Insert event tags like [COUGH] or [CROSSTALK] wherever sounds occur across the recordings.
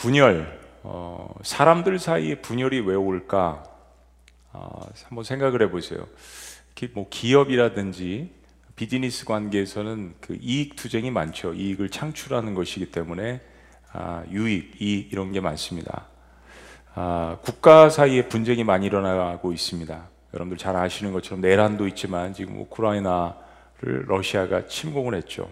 분열, 어, 사람들 사이에 분열이 왜 올까? 어, 한번 생각을 해보세요. 뭐 기업이라든지 비즈니스 관계에서는 그 이익 투쟁이 많죠. 이익을 창출하는 것이기 때문에 아, 유익, 이익 이런 게 많습니다. 아, 국가 사이에 분쟁이 많이 일어나고 있습니다. 여러분들 잘 아시는 것처럼 내란도 있지만 지금 우크라이나를 러시아가 침공을 했죠.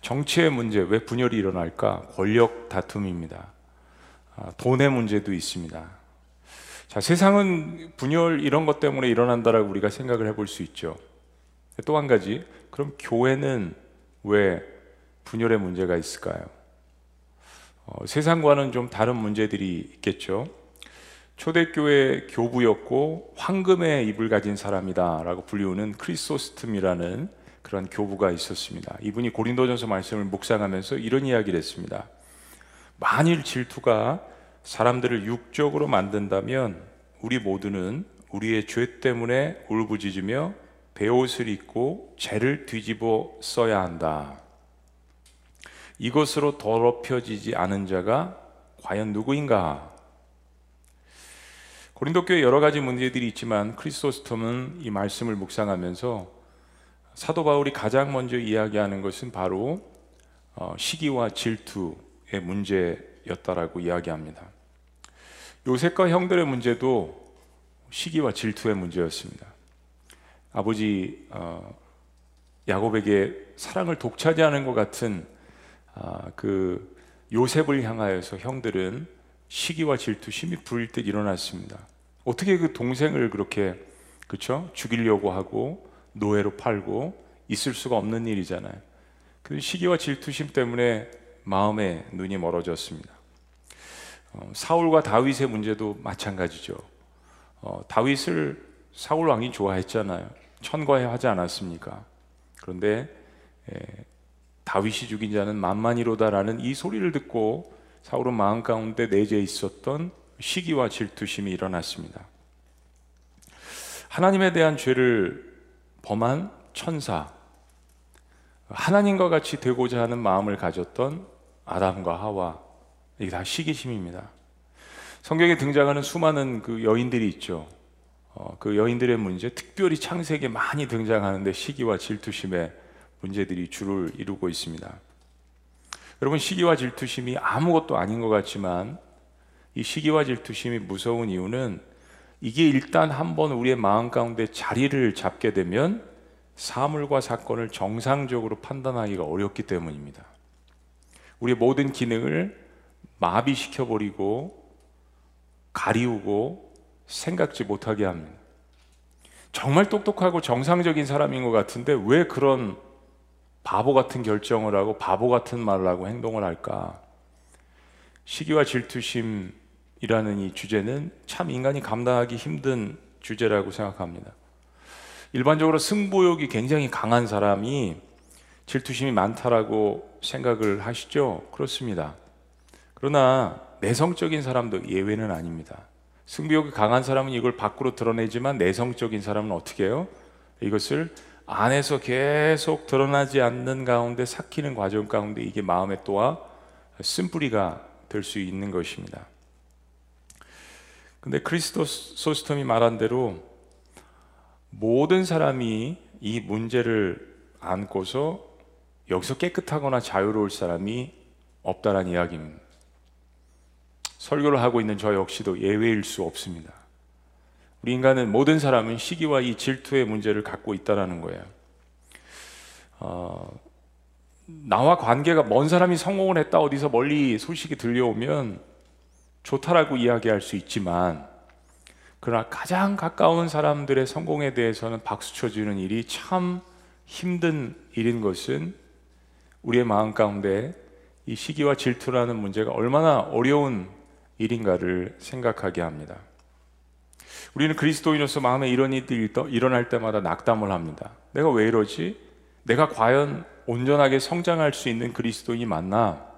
정치의 문제 왜 분열이 일어날까? 권력 다툼입니다. 아, 돈의 문제도 있습니다. 자, 세상은 분열 이런 것 때문에 일어난다라고 우리가 생각을 해볼 수 있죠. 또 한 가지, 그럼 교회는 왜 분열의 문제가 있을까요? 어, 세상과는 좀 다른 문제들이 있겠죠. 초대교회 교부였고 황금의 입을 가진 사람이다라고 불리우는 크리소스틈이라는 그런 교부가 있었습니다. 이분이 고린도전서 말씀을 묵상하면서 이런 이야기를 했습니다. 만일 질투가 사람들을 육적으로 만든다면 우리 모두는 우리의 죄 때문에 울부짖으며 베옷을 입고 죄를 뒤집어 써야 한다. 이것으로 더럽혀지지 않은 자가 과연 누구인가? 고린도 교회 여러 가지 문제들이 있지만 크리스토스톰은 이 말씀을 묵상하면서 사도 바울이 가장 먼저 이야기하는 것은 바로 어, 시기와 질투의 문제였다라고 이야기합니다. 요셉과 형들의 문제도 시기와 질투의 문제였습니다. 아버지 어, 야곱에게 사랑을 독차지하는 것 같은 아, 그 요셉을 향하여서 형들은 시기와 질투 심히 부릴 듯 일어났습니다. 어떻게 그 동생을 그렇게 그렇죠? 죽이려고 하고 노예로 팔고 있을 수가 없는 일이잖아요. 그 시기와 질투심 때문에 마음에 눈이 멀어졌습니다. 어, 사울과 다윗의 문제도 마찬가지죠. 어, 다윗을 사울 왕이 좋아했잖아요. 천과해 하지 않았습니까? 그런데 에, 다윗이 죽인 자는 만만이로다라는 이 소리를 듣고 사울은 마음 가운데 내재 있었던 시기와 질투심이 일어났습니다. 하나님에 대한 죄를 범한 천사, 하나님과 같이 되고자 하는 마음을 가졌던 아담과 하와, 이게 다 시기심입니다. 성경에 등장하는 수많은 그 여인들이 있죠. 어, 그 여인들의 문제, 특별히 창세기에 많이 등장하는데 시기와 질투심의 문제들이 주를 이루고 있습니다. 여러분 시기와 질투심이 아무것도 아닌 것 같지만 이 시기와 질투심이 무서운 이유는 이게 일단 한번 우리의 마음 가운데 자리를 잡게 되면 사물과 사건을 정상적으로 판단하기가 어렵기 때문입니다. 우리의 모든 기능을 마비시켜 버리고 가리우고 생각지 못하게 합니다. 정말 똑똑하고 정상적인 사람인 것 같은데 왜 그런 바보 같은 결정을 하고 바보 같은 말을 하고 행동을 할까? 시기와 질투심 이라는 이 주제는 참 인간이 감당하기 힘든 주제라고 생각합니다. 일반적으로 승부욕이 굉장히 강한 사람이 질투심이 많다라고 생각을 하시죠? 그렇습니다. 그러나 내성적인 사람도 예외는 아닙니다. 승부욕이 강한 사람은 이걸 밖으로 드러내지만 내성적인 사람은 어떻게 해요? 이것을 안에서 계속 드러나지 않는 가운데 삭히는 과정 가운데 이게 마음에 또한 쓴뿌리가 될 수 있는 것입니다. 근데 크리스토 소스톰이 말한 대로 모든 사람이 이 문제를 안고서 여기서 깨끗하거나 자유로울 사람이 없다라는 이야기입니다. 설교를 하고 있는 저 역시도 예외일 수 없습니다. 우리 인간은 모든 사람은 시기와 이 질투의 문제를 갖고 있다라는 거예요. 어, 나와 관계가 먼 사람이 성공을 했다 어디서 멀리 소식이 들려오면 좋다라고 이야기할 수 있지만 그러나 가장 가까운 사람들의 성공에 대해서는 박수 쳐주는 일이 참 힘든 일인 것은 우리의 마음 가운데 이 시기와 질투라는 문제가 얼마나 어려운 일인가를 생각하게 합니다. 우리는 그리스도인으로서 마음에 이런 일이 일어날 때마다 낙담을 합니다. 내가 왜 이러지? 내가 과연 온전하게 성장할 수 있는 그리스도인이 맞나?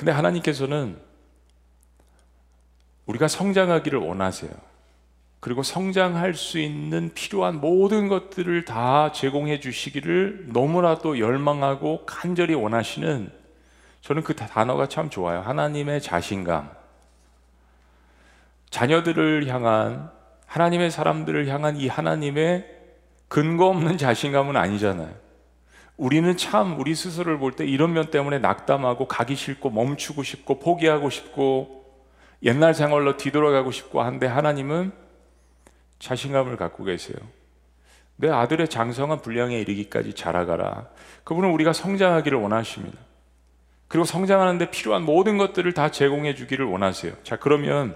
근데 하나님께서는 우리가 성장하기를 원하세요. 그리고 성장할 수 있는 필요한 모든 것들을 다 제공해 주시기를 너무나도 열망하고 간절히 원하시는 저는 그 단어가 참 좋아요. 하나님의 자신감. 자녀들을 향한 하나님의 사람들을 향한 이 하나님의 근거 없는 자신감은 아니잖아요. 우리는 참 우리 스스로를 볼 때 이런 면 때문에 낙담하고 가기 싫고 멈추고 싶고 포기하고 싶고 옛날 생활로 뒤돌아가고 싶고 한데 하나님은 자신감을 갖고 계세요. 내 아들의 장성한 분량에 이르기까지 자라가라. 그분은 우리가 성장하기를 원하십니다. 그리고 성장하는데 필요한 모든 것들을 다 제공해 주기를 원하세요. 자, 그러면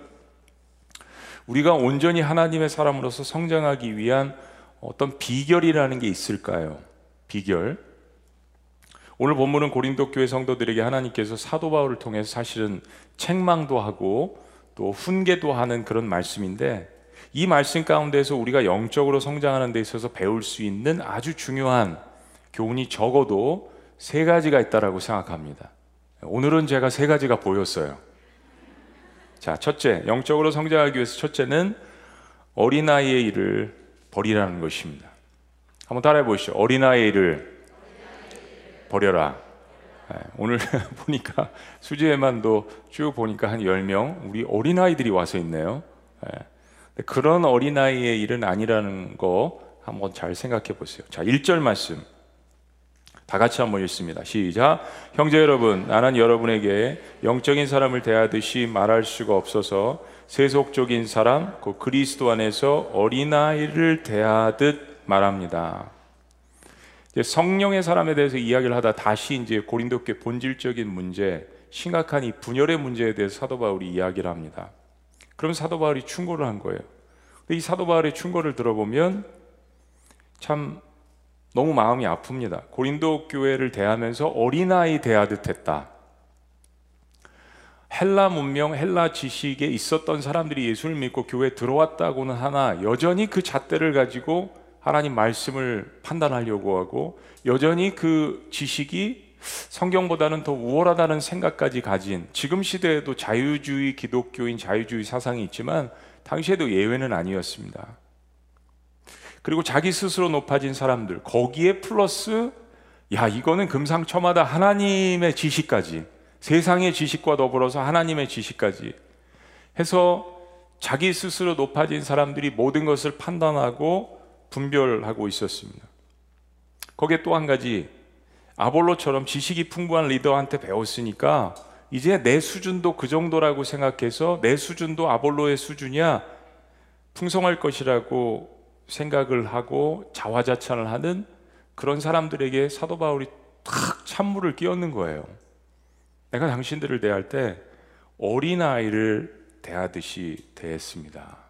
우리가 온전히 하나님의 사람으로서 성장하기 위한 어떤 비결이라는 게 있을까요? 비결. 오늘 본문은 고린도 교회 성도들에게 하나님께서 사도 바울을 통해서 사실은 책망도 하고 또 훈계도 하는 그런 말씀인데 이 말씀 가운데서 우리가 영적으로 성장하는 데 있어서 배울 수 있는 아주 중요한 교훈이 적어도 세 가지가 있다라고 생각합니다. 오늘은 제가 세 가지가 보였어요. 자, 첫째, 영적으로 성장하기 위해서 첫째는 어린아이의 일을 버리라는 것입니다. 한번 따라해 보시죠. 어린아이의 일을 버려라. 네, 오늘 [LAUGHS] 보니까 수지에만도 쭉 보니까 한 10명 우리 어린아이들이 와서 있네요. 네, 그런 어린아이의 일은 아니라는 거 한번 잘 생각해 보세요. 자, 1절 말씀. 다 같이 한번 읽습니다. 시작. 형제 여러분, 나는 여러분에게 영적인 사람을 대하듯이 말할 수가 없어서 세속적인 사람, 그 그리스도 안에서 어린아이를 대하듯 말합니다. 성령의 사람에 대해서 이야기를 하다 다시 이제 고린도교 본질적인 문제, 심각한 이 분열의 문제에 대해서 사도 바울이 이야기를 합니다. 그럼 사도 바울이 충고를 한 거예요. 이 사도 바울의 충고를 들어보면 참 너무 마음이 아픕니다. 고린도 교회를 대하면서 어린아이 대하듯 했다. 헬라 문명, 헬라 지식에 있었던 사람들이 예수를 믿고 교회에 들어왔다고는 하나 여전히 그 잣대를 가지고 하나님 말씀을 판단하려고 하고 여전히 그 지식이 성경보다는 더 우월하다는 생각까지 가진 지금 시대에도 자유주의 기독교인 자유주의 사상이 있지만 당시에도 예외는 아니었습니다. 그리고 자기 스스로 높아진 사람들 거기에 플러스 야 이거는 금상첨화다 하나님의 지식까지 세상의 지식과 더불어서 하나님의 지식까지 해서 자기 스스로 높아진 사람들이 모든 것을 판단하고 분별하고 있었습니다. 거기에 또 한 가지 아볼로처럼 지식이 풍부한 리더한테 배웠으니까 이제 내 수준도 그 정도라고 생각해서 내 수준도 아볼로의 수준이야 풍성할 것이라고 생각을 하고 자화자찬을 하는 그런 사람들에게 사도 바울이 탁 찬물을 끼얹는 거예요. 내가 당신들을 대할 때 어린아이를 대하듯이 대했습니다.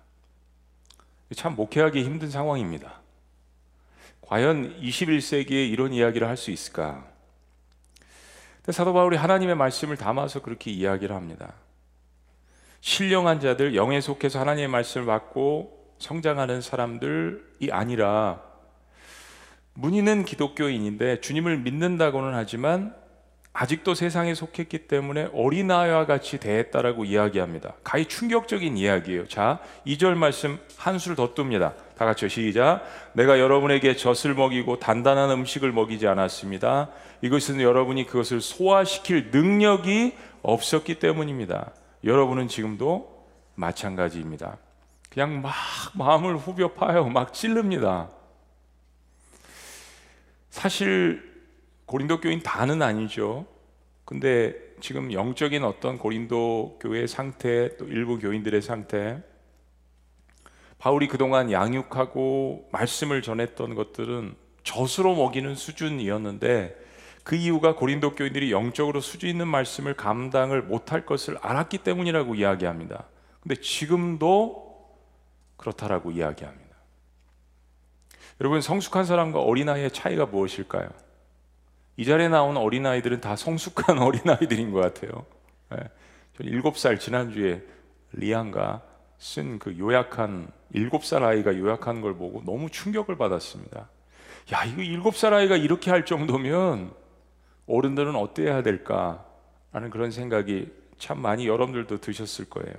참 목회하기 힘든 상황입니다. 과연 21세기에 이런 이야기를 할 수 있을까? 사도 바울이 하나님의 말씀을 담아서 그렇게 이야기를 합니다. 신령한 자들, 영에 속해서 하나님의 말씀을 받고 성장하는 사람들이 아니라 문의는 기독교인인데 주님을 믿는다고는 하지만 아직도 세상에 속했기 때문에 어린아이와 같이 대했다라고 이야기합니다. 가히 충격적인 이야기예요. 자, 2절 말씀 한 수를 더 뜹니다. 다 같이 시작. 내가 여러분에게 젖을 먹이고 단단한 음식을 먹이지 않았습니다. 이것은 여러분이 그것을 소화시킬 능력이 없었기 때문입니다. 여러분은 지금도 마찬가지입니다. 그냥 막 마음을 후벼 파요. 막 찔릅니다. 사실 고린도 교인 다는 아니죠. 근데 지금 영적인 어떤 고린도 교회 상태 또 일부 교인들의 상태 바울이 그동안 양육하고 말씀을 전했던 것들은 젖으로 먹이는 수준이었는데 그 이유가 고린도 교인들이 영적으로 수준 있는 말씀을 감당을 못할 것을 알았기 때문이라고 이야기합니다. 근데 지금도 그렇다라고 이야기합니다. 여러분 성숙한 사람과 어린아이의 차이가 무엇일까요? 이 자리에 나온 어린아이들은 다 성숙한 [LAUGHS] 어린아이들인 것 같아요. 네. 7살 지난주에 리안가 쓴그 요약한 7살 아이가 요약한 걸 보고 너무 충격을 받았습니다. 야, 이거 7살 아이가 이렇게 할 정도면 어른들은 어때야 될까? 라는 그런 생각이 참 많이 여러분들도 드셨을 거예요.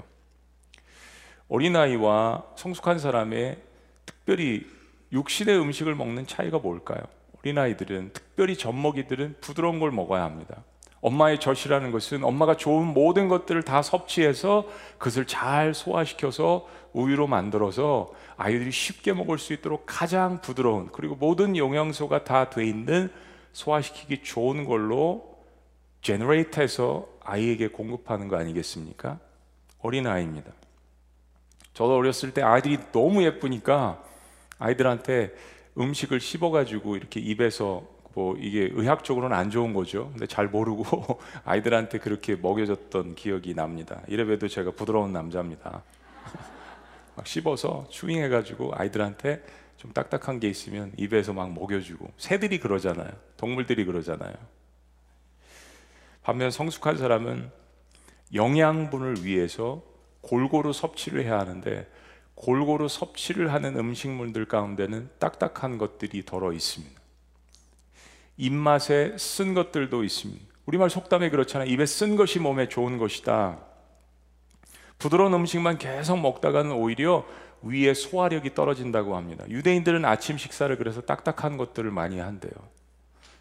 어린아이와 성숙한 사람의 특별히 육신의 음식을 먹는 차이가 뭘까요? 어린아이들은 특별히 젖먹이들은 부드러운 걸 먹어야 합니다. 엄마의 젖이라는 것은 엄마가 좋은 모든 것들을 다 섭취해서 그것을 잘 소화시켜서 우유로 만들어서 아이들이 쉽게 먹을 수 있도록 가장 부드러운 그리고 모든 영양소가 다 돼 있는 소화시키기 좋은 걸로 제너레이터해서 아이에게 공급하는 거 아니겠습니까? 어린 아이입니다. 저도 어렸을 때 아이들이 너무 예쁘니까 아이들한테 음식을 씹어가지고 이렇게 입에서 뭐 이게 의학적으로는 안 좋은 거죠. 근데 잘 모르고 [LAUGHS] 아이들한테 그렇게 먹여줬던 기억이 납니다. 이래봬도 제가 부드러운 남자입니다. [LAUGHS] 막 씹어서 추잉해가지고 아이들한테 좀 딱딱한 게 있으면 입에서 막 먹여주고 새들이 그러잖아요. 동물들이 그러잖아요. 반면 성숙한 사람은 영양분을 위해서 골고루 섭취를 해야 하는데 골고루 섭취를 하는 음식물들 가운데는 딱딱한 것들이 덜어 있습니다. 입맛에 쓴 것들도 있습니다. 우리말 속담에 그렇잖아요. 입에 쓴 것이 몸에 좋은 것이다. 부드러운 음식만 계속 먹다가는 오히려 위에 소화력이 떨어진다고 합니다. 유대인들은 아침 식사를 그래서 딱딱한 것들을 많이 한대요.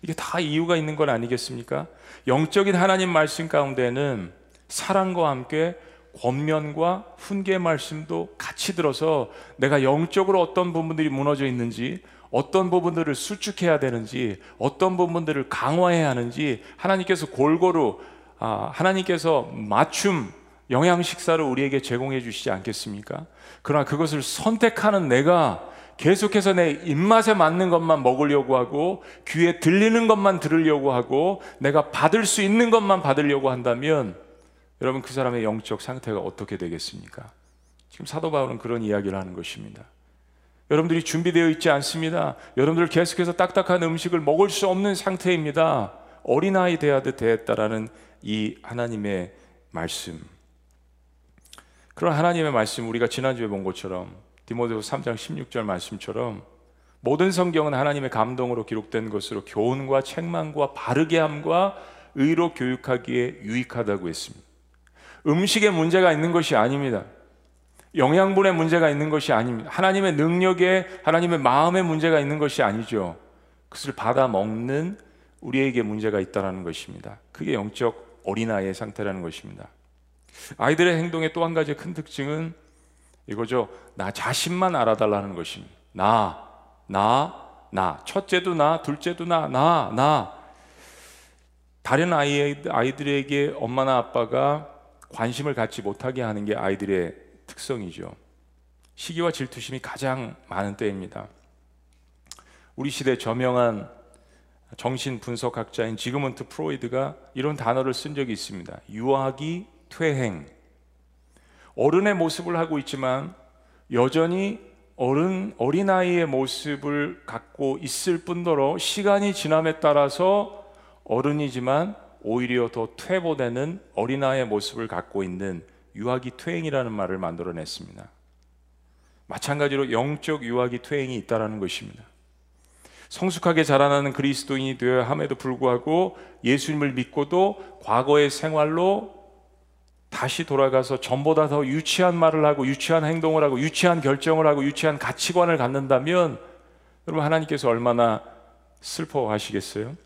이게 다 이유가 있는 건 아니겠습니까? 영적인 하나님 말씀 가운데는 사랑과 함께 권면과 훈계 말씀도 같이 들어서 내가 영적으로 어떤 부분들이 무너져 있는지 어떤 부분들을 수축해야 되는지 어떤 부분들을 강화해야 하는지 하나님께서 골고루 아, 하나님께서 맞춤 영양 식사를 우리에게 제공해 주시지 않겠습니까? 그러나 그것을 선택하는 내가 계속해서 내 입맛에 맞는 것만 먹으려고 하고 귀에 들리는 것만 들으려고 하고 내가 받을 수 있는 것만 받으려고 한다면 여러분 그 사람의 영적 상태가 어떻게 되겠습니까? 지금 사도 바울은 그런 이야기를 하는 것입니다. 여러분들이 준비되어 있지 않습니다. 여러분들 계속해서 딱딱한 음식을 먹을 수 없는 상태입니다. 어린아이 대하듯 대했다라는 이 하나님의 말씀. 그런 하나님의 말씀 우리가 지난주에 본 것처럼 디모데후서 3장 16절 말씀처럼 모든 성경은 하나님의 감동으로 기록된 것으로 교훈과 책망과 바르게 함과 의로 교육하기에 유익하다고 했습니다. 음식에 문제가 있는 것이 아닙니다. 영양분에 문제가 있는 것이 아닙니다. 하나님의 능력에, 하나님의 마음에 문제가 있는 것이 아니죠. 그것을 받아 먹는 우리에게 문제가 있다는 것입니다. 그게 영적 어린아이의 상태라는 것입니다. 아이들의 행동의 또 한 가지 큰 특징은 이거죠. 나 자신만 알아달라는 것입니다. 나, 나, 나. 첫째도 나, 둘째도 나, 나, 나. 다른 아이, 아이들에게 엄마나 아빠가 관심을 갖지 못하게 하는 게 아이들의 특성이죠. 시기와 질투심이 가장 많은 때입니다. 우리 시대 저명한 정신 분석학자인 지그문트 프로이드가 이런 단어를 쓴 적이 있습니다. 유아기 퇴행. 어른의 모습을 하고 있지만 여전히 어른 어린아이의 모습을 갖고 있을 뿐더러 시간이 지남에 따라서 어른이지만 오히려 더 퇴보되는 어린아이의 모습을 갖고 있는 유아기 퇴행이라는 말을 만들어냈습니다. 마찬가지로 영적 유아기 퇴행이 있다라는 것입니다. 성숙하게 자라나는 그리스도인이 되어야 함에도 불구하고 예수님을 믿고도 과거의 생활로 다시 돌아가서 전보다 더 유치한 말을 하고 유치한 행동을 하고 유치한 결정을 하고 유치한 가치관을 갖는다면 여러분 하나님께서 얼마나 슬퍼하시겠어요?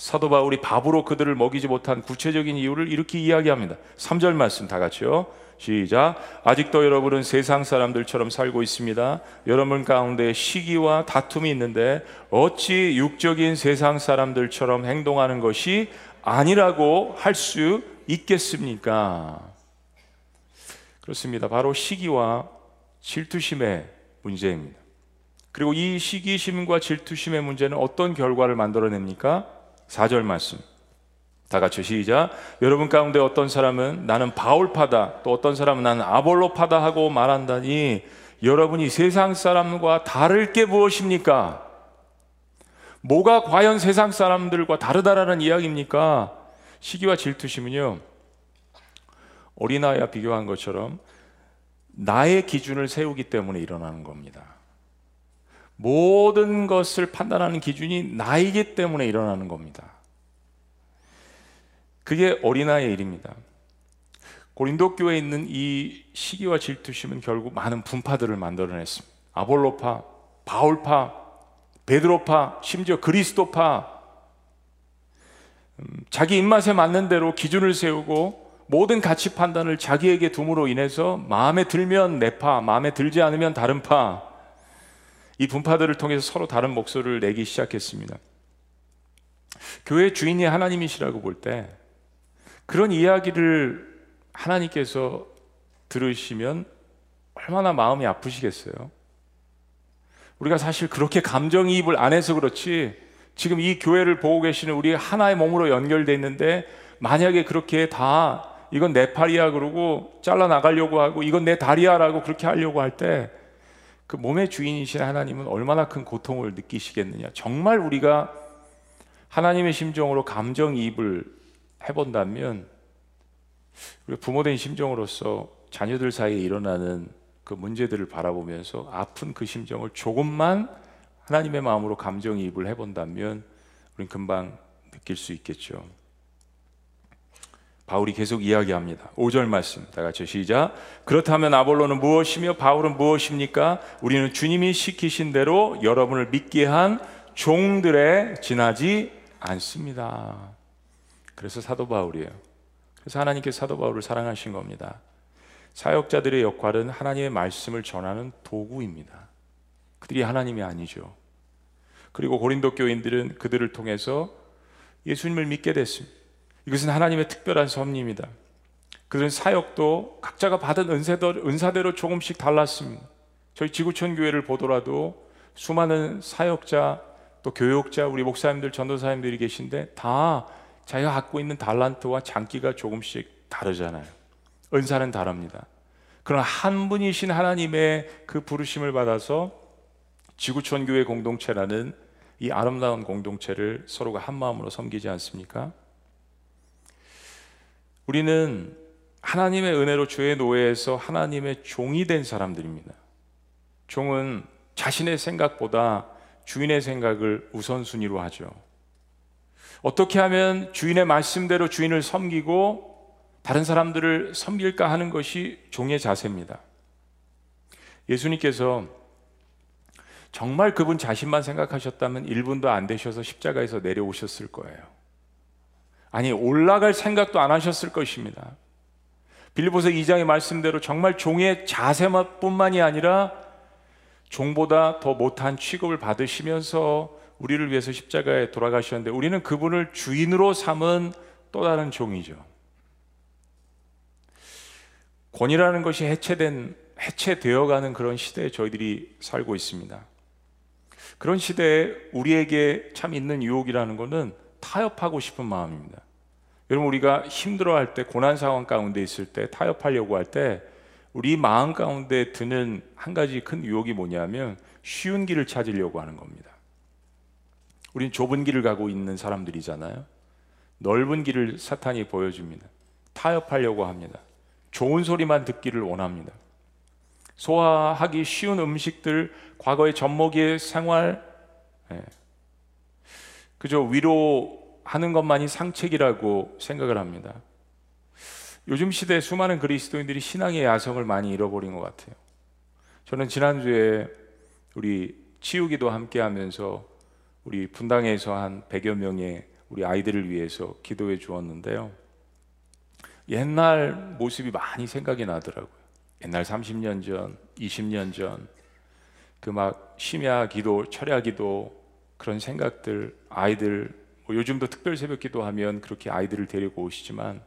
사도 바울이 바보로 그들을 먹이지 못한 구체적인 이유를 이렇게 이야기합니다. 3절 말씀 다 같이요. 시작. 아직도 여러분은 세상 사람들처럼 살고 있습니다. 여러분 가운데 시기와 다툼이 있는데 어찌 육적인 세상 사람들처럼 행동하는 것이 아니라고 할 수 있겠습니까? 그렇습니다. 바로 시기와 질투심의 문제입니다. 그리고 이 시기심과 질투심의 문제는 어떤 결과를 만들어냅니까? 4절 말씀. 다 같이 시작. 여러분 가운데 어떤 사람은 나는 바울파다, 또 어떤 사람은 나는 아볼로파다 하고 말한다니 여러분이 세상 사람과 다를 게 무엇입니까? 뭐가 과연 세상 사람들과 다르다라는 이야기입니까? 시기와 질투심은요, 어린아이와 비교한 것처럼 나의 기준을 세우기 때문에 일어나는 겁니다. 모든 것을 판단하는 기준이 나이기 때문에 일어나는 겁니다. 그게 어린아이의 일입니다. 고린도 교회에 있는 이 시기와 질투심은 결국 많은 분파들을 만들어냈습니다. 아볼로파, 바울파, 베드로파, 심지어 그리스도파. 음, 자기 입맛에 맞는 대로 기준을 세우고 모든 가치 판단을 자기에게 둠으로 인해서 마음에 들면 내 파, 마음에 들지 않으면 다른 파, 이 분파들을 통해서 서로 다른 목소리를 내기 시작했습니다. 교회 주인이 하나님이시라고 볼 때 그런 이야기를 하나님께서 들으시면 얼마나 마음이 아프시겠어요? 우리가 사실 그렇게 감정이입을 안 해서 그렇지 지금 이 교회를 보고 계시는 우리 하나의 몸으로 연결돼 있는데 만약에 그렇게 다 이건 내 팔이야 그러고 잘라 나가려고 하고 이건 내 다리야라고 그렇게 하려고 할 때 그 몸의 주인이신 하나님은 얼마나 큰 고통을 느끼시겠느냐. 정말 우리가 하나님의 심정으로 감정이입을 해본다면 우리 부모된 심정으로서 자녀들 사이에 일어나는 그 문제들을 바라보면서 아픈 그 심정을 조금만 하나님의 마음으로 감정이입을 해본다면 우린 금방 느낄 수 있겠죠. 바울이 계속 이야기합니다. 5절 말씀. 다 같이 시작. 그렇다면 아볼로는 무엇이며 바울은 무엇입니까? 우리는 주님이 시키신 대로 여러분을 믿게 한 종들에 지나지 않습니다. 그래서 사도 바울이에요. 그래서 하나님께서 사도 바울을 사랑하신 겁니다. 사역자들의 역할은 하나님의 말씀을 전하는 도구입니다. 그들이 하나님이 아니죠. 그리고 고린도 교인들은 그들을 통해서 예수님을 믿게 됐습니다. 이것은 하나님의 특별한 섭리입니다. 그들은 사역도 각자가 받은 은사대로, 조금씩 달랐습니다. 저희 지구촌 교회를 보더라도 수많은 사역자 또 교육자 우리 목사님들 전도사님들이 계신데 다 자기가 갖고 있는 달란트와 장기가 조금씩 다르잖아요. 은사는 다릅니다. 그러나 한 분이신 하나님의 그 부르심을 받아서 지구촌 교회 공동체라는 이 아름다운 공동체를 서로가 한 마음으로 섬기지 않습니까? 우리는 하나님의 은혜로 주의 노예에서 하나님의 종이 된 사람들입니다. 종은 자신의 생각보다 주인의 생각을 우선순위로 하죠. 어떻게 하면 주인의 말씀대로 주인을 섬기고 다른 사람들을 섬길까 하는 것이 종의 자세입니다. 예수님께서 정말 그분 자신만 생각하셨다면 1분도 안 되셔서 십자가에서 내려오셨을 거예요. 아니, 올라갈 생각도 안 하셨을 것입니다. 빌리보서 2장의 말씀대로 정말 종의 자세뿐만이 아니라 종보다 더 못한 취급을 받으시면서 우리를 위해서 십자가에 돌아가셨는데 우리는 그분을 주인으로 삼은 또 다른 종이죠. 권위라는 것이 해체된 해체되어 가는 그런 시대에 저희들이 살고 있습니다. 그런 시대에 우리에게 참 있는 유혹이라는 것은 타협하고 싶은 마음입니다. 여러분 우리가 힘들어할 때 고난 상황 가운데 있을 때 타협하려고 할 때 우리 마음 가운데 드는 한 가지 큰 유혹이 뭐냐면 쉬운 길을 찾으려고 하는 겁니다. 우린 좁은 길을 가고 있는 사람들이잖아요. 넓은 길을 사탄이 보여줍니다. 타협하려고 합니다. 좋은 소리만 듣기를 원합니다. 소화하기 쉬운 음식들, 과거의 젖먹이의 생활, 예. 그저 위로하는 것만이 상책이라고 생각을 합니다. 요즘 시대에 수많은 그리스도인들이 신앙의 야성을 많이 잃어버린 것 같아요. 저는 지난주에 우리 치유기도 함께 하면서 우리 분당에서 한 100여 명의 우리 아이들을 위해서 기도해 주었는데요. 옛날 모습이 많이 생각이 나더라고요. 옛날 30년 전, 20년 전, 그 막 심야 기도, 철야 기도, 그런 생각들, 아이들, 뭐 요즘도 특별 새벽 기도 하면 그렇게 아이들을 데리고 오시지만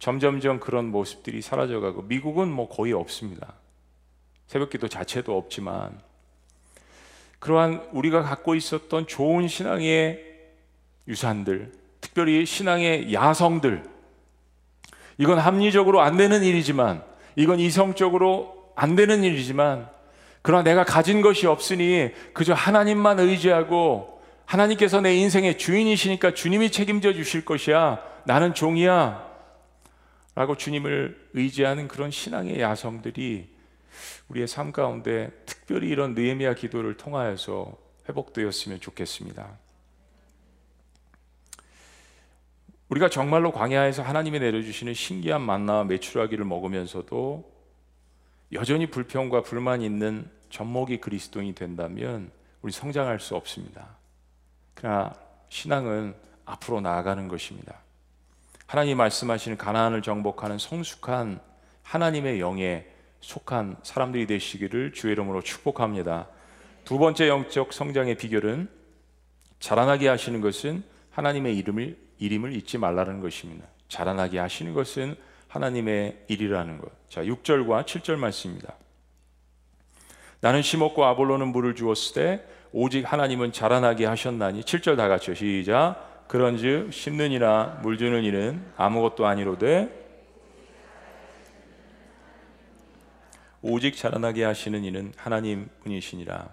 점점점 그런 모습들이 사라져가고 미국은 뭐 거의 없습니다. 새벽 기도 자체도 없지만 그러한 우리가 갖고 있었던 좋은 신앙의 유산들, 특별히 신앙의 야성들, 이건 합리적으로 안 되는 일이지만, 이건 이성적으로 안 되는 일이지만, 그러나 내가 가진 것이 없으니 그저 하나님만 의지하고 하나님께서 내 인생의 주인이시니까 주님이 책임져 주실 것이야. 나는 종이야. 라고 주님을 의지하는 그런 신앙의 야성들이 우리의 삶 가운데 특별히 이런 느헤미야 기도를 통하여서 회복되었으면 좋겠습니다. 우리가 정말로 광야에서 하나님이 내려주시는 신기한 만나와 메추라기를 먹으면서도 여전히 불평과 불만이 있는 젖먹이 그리스도인이 된다면 우리 성장할 수 없습니다. 그러나 신앙은 앞으로 나아가는 것입니다. 하나님 말씀하시는 가나안을 정복하는 성숙한 하나님의 영에 속한 사람들이 되시기를 주의 이름으로 축복합니다. 두 번째 영적 성장의 비결은 자라나게 하시는 것은 하나님의 이름을 이름을 잊지 말라는 것입니다. 자라나게 하시는 것은 하나님의 일이라는 것. 자, 6절과 7절 말씀입니다. 나는 심었고 아볼로는 물을 주었을 때 오직 하나님은 자라나게 하셨나니 7절 다 같이요. 시작. 그런즉 심는 이나 물 주는 이는 아무것도 아니로되 오직 자라나게 하시는 이는 하나님 분이시니라.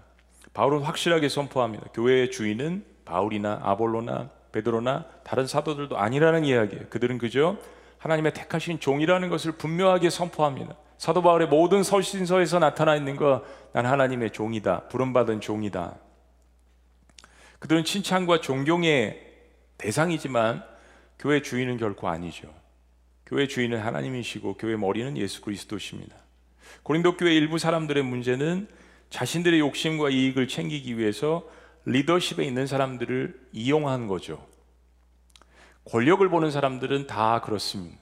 바울은 확실하게 선포합니다. 교회의 주인은 바울이나 아볼로나 베드로나 다른 사도들도 아니라는 이야기예요. 그들은 그저 하나님의 택하신 종이라는 것을 분명하게 선포합니다. 사도 바울의 모든 서신서에서 나타나 있는 거, 난 하나님의 종이다. 부름받은 종이다. 그들은 칭찬과 존경의 대상이지만 교회 주인은 결코 아니죠. 교회 주인은 하나님이시고 교회 머리는 예수 그리스도십니다. 고린도 교회 일부 사람들의 문제는 자신들의 욕심과 이익을 챙기기 위해서 리더십에 있는 사람들을 이용한 거죠. 권력을 보는 사람들은 다 그렇습니다.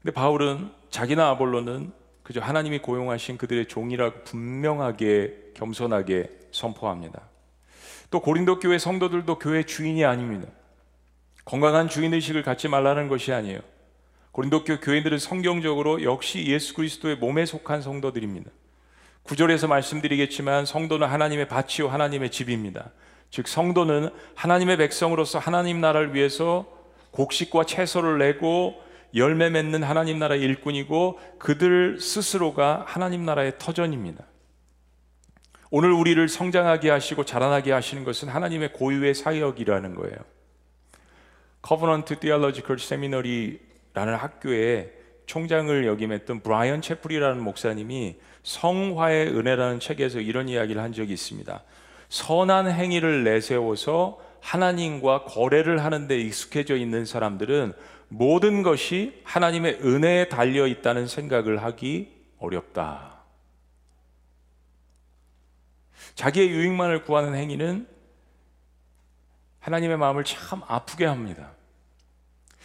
근데 바울은 자기나 아볼로는 그저 하나님이 고용하신 그들의 종이라고 분명하게 겸손하게 선포합니다. 또 고린도 교회 성도들도 교회 주인이 아닙니다. 건강한 주인 의식을 갖지 말라는 것이 아니에요. 고린도 교회들은 성경적으로 역시 예수 그리스도의 몸에 속한 성도들입니다. 구절에서 말씀드리겠지만 성도는 하나님의 밭이요 하나님의 집입니다. 즉 성도는 하나님의 백성으로서 하나님 나라를 위해서 곡식과 채소를 내고 열매 맺는 하나님 나라의 일꾼이고 그들 스스로가 하나님 나라의 터전입니다. 오늘 우리를 성장하게 하시고 자라나게 하시는 것은 하나님의 고유의 사역이라는 거예요. Covenant Theological Seminary라는 학교에 총장을 역임했던 브라이언 채플이라는 목사님이 성화의 은혜라는 책에서 이런 이야기를 한 적이 있습니다. 선한 행위를 내세워서 하나님과 거래를 하는데 익숙해져 있는 사람들은 모든 것이 하나님의 은혜에 달려 있다는 생각을 하기 어렵다. 자기의 유익만을 구하는 행위는 하나님의 마음을 참 아프게 합니다.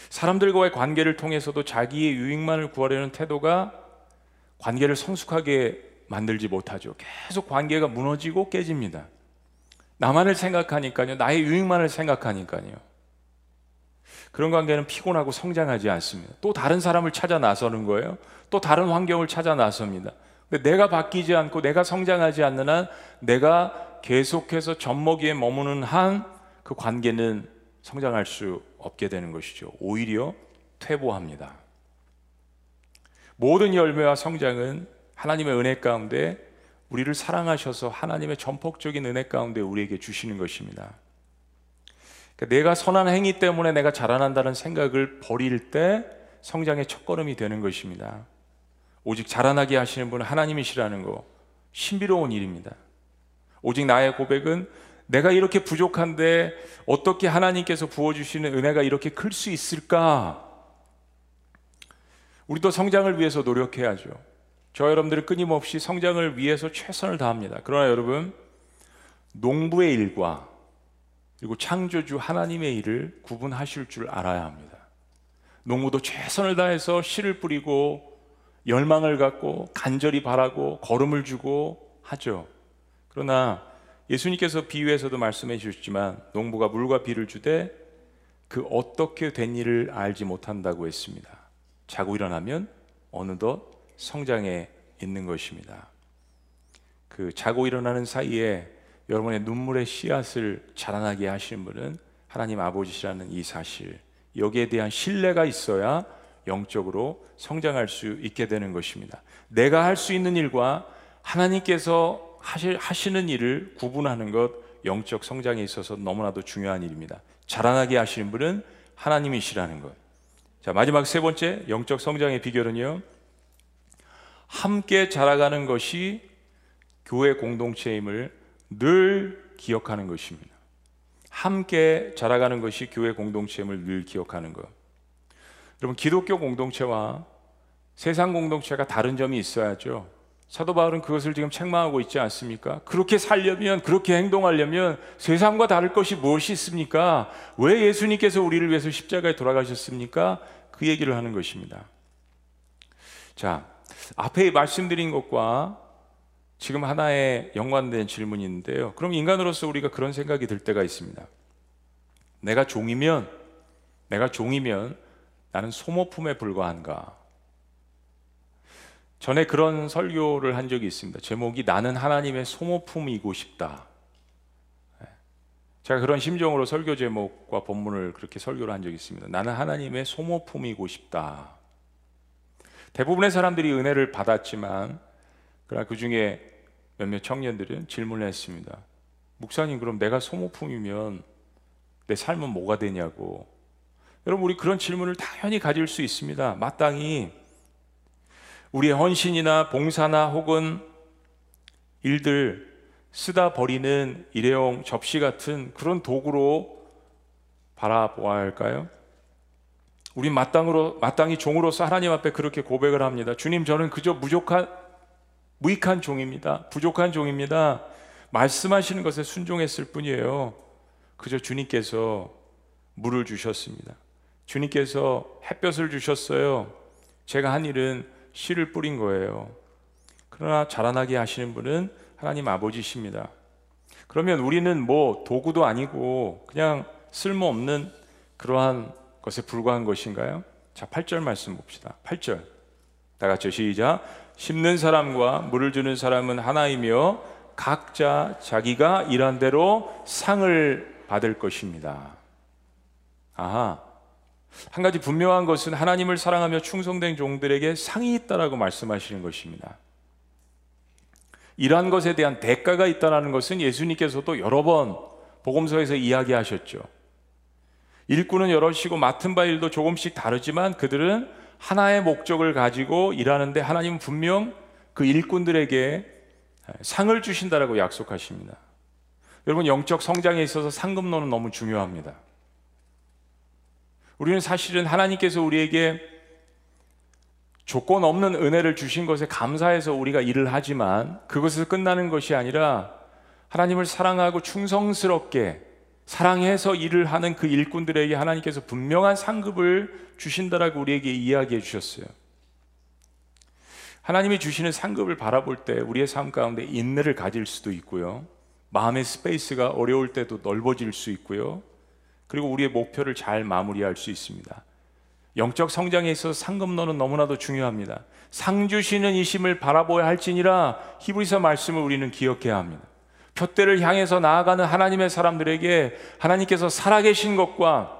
사람들과의 관계를 통해서도 자기의 유익만을 구하려는 태도가 관계를 성숙하게 만들지 못하죠. 계속 관계가 무너지고 깨집니다. 나만을 생각하니까요. 나의 유익만을 생각하니까요. 그런 관계는 피곤하고 성장하지 않습니다. 또 다른 사람을 찾아 나서는 거예요. 또 다른 환경을 찾아 나섭니다. 근데 내가 바뀌지 않고 내가 성장하지 않는 한 내가 계속해서 젖먹이에 머무는 한 그 관계는 성장할 수 없게 되는 것이죠. 오히려 퇴보합니다. 모든 열매와 성장은 하나님의 은혜 가운데 우리를 사랑하셔서 하나님의 전폭적인 은혜 가운데 우리에게 주시는 것입니다. 그러니까 내가 선한 행위 때문에 내가 자라난다는 생각을 버릴 때 성장의 첫걸음이 되는 것입니다. 오직 자라나게 하시는 분은 하나님이시라는 거 신비로운 일입니다. 오직 나의 고백은 내가 이렇게 부족한데 어떻게 하나님께서 부어주시는 은혜가 이렇게 클 수 있을까? 우리도 성장을 위해서 노력해야죠. 저 여러분들은 끊임없이 성장을 위해서 최선을 다합니다. 그러나 여러분, 농부의 일과 그리고 창조주 하나님의 일을 구분하실 줄 알아야 합니다. 농부도 최선을 다해서 씨를 뿌리고 열망을 갖고 간절히 바라고 걸음을 주고 하죠. 그러나 예수님께서 비유에서도 말씀해 주셨지만 농부가 물과 비를 주되 그 어떻게 된 일을 알지 못한다고 했습니다. 자고 일어나면 어느덧 성장해 있는 것입니다. 그 자고 일어나는 사이에 여러분의 눈물의 씨앗을 자라나게 하시는 분은 하나님 아버지시라는 이 사실, 여기에 대한 신뢰가 있어야 영적으로 성장할 수 있게 되는 것입니다. 내가 할 수 있는 일과 하나님께서 하시는 일을 구분하는 것 영적 성장에 있어서 너무나도 중요한 일입니다. 자라나게 하시는 분은 하나님이시라는 것. 자, 마지막 세 번째 영적 성장의 비결은요. 함께 자라가는 것이 교회 공동체임을 늘 기억하는 것입니다. 함께 자라가는 것이 교회 공동체임을 늘 기억하는 것. 여러분, 기독교 공동체와 세상 공동체가 다른 점이 있어야죠. 사도 바울은 그것을 지금 책망하고 있지 않습니까? 그렇게 살려면, 그렇게 행동하려면 세상과 다를 것이 무엇이 있습니까? 왜 예수님께서 우리를 위해서 십자가에 돌아가셨습니까? 그 얘기를 하는 것입니다. 자, 앞에 말씀드린 것과 지금 하나의 연관된 질문이 있는데요. 그럼 인간으로서 우리가 그런 생각이 들 때가 있습니다. 내가 종이면, 내가 종이면 나는 소모품에 불과한가? 전에 그런 설교를 한 적이 있습니다. 제목이 나는 하나님의 소모품이고 싶다. 예. 제가 그런 심정으로 설교 제목과 본문을 그렇게 설교를 한 적이 있습니다. 나는 하나님의 소모품이고 싶다. 대부분의 사람들이 은혜를 받았지만, 그러나 그 중에 몇몇 청년들은 질문을 했습니다. 목사님, 그럼 내가 소모품이면 내 삶은 뭐가 되냐고. 여러분, 우리 그런 질문을 당연히 가질 수 있습니다. 마땅히 우리의 헌신이나 봉사나 혹은 일들 쓰다 버리는 일회용 접시 같은 그런 도구로 바라보아야 할까요? 우리 마땅으로 마땅히 종으로서 하나님 앞에 그렇게 고백을 합니다. 주님 저는 그저 부족한 무익한 종입니다. 부족한 종입니다. 말씀하시는 것에 순종했을 뿐이에요. 그저 주님께서 물을 주셨습니다. 주님께서 햇볕을 주셨어요. 제가 한 일은 씨를 뿌린 거예요. 그러나 자라나게 하시는 분은 하나님 아버지십니다. 그러면 우리는 뭐 도구도 아니고 그냥 쓸모없는 그러한 것에 불과한 것인가요? 자, 8절 말씀 봅시다. 8절. 다 같이 시작. 심는 사람과 물을 주는 사람은 하나이며 각자 자기가 일한 대로 상을 받을 것입니다. 아하. 한 가지 분명한 것은 하나님을 사랑하며 충성된 종들에게 상이 있다라고 말씀하시는 것입니다. 이러한 것에 대한 대가가 있다는 것은 예수님께서도 여러 번 복음서에서 이야기하셨죠. 일꾼은 여럿이고 맡은 바 일도 조금씩 다르지만 그들은 하나의 목적을 가지고 일하는데 하나님은 분명 그 일꾼들에게 상을 주신다라고 약속하십니다. 여러분 영적 성장에 있어서 상급론은 너무 중요합니다. 우리는 사실은 하나님께서 우리에게 조건 없는 은혜를 주신 것에 감사해서 우리가 일을 하지만 그것에서 끝나는 것이 아니라 하나님을 사랑하고 충성스럽게 사랑해서 일을 하는 그 일꾼들에게 하나님께서 분명한 상급을 주신다라고 우리에게 이야기해 주셨어요. 하나님이 주시는 상급을 바라볼 때 우리의 삶 가운데 인내를 가질 수도 있고요. 마음의 space가 어려울 때도 넓어질 수 있고요. 그리고 우리의 목표를 잘 마무리할 수 있습니다. 영적 성장에 있어서 상급론은 너무나도 중요합니다. 상 주시는 이심을 바라보아야 할지니라 히브리서 말씀을 우리는 기억해야 합니다. 표대를 향해서 나아가는 하나님의 사람들에게 하나님께서 살아계신 것과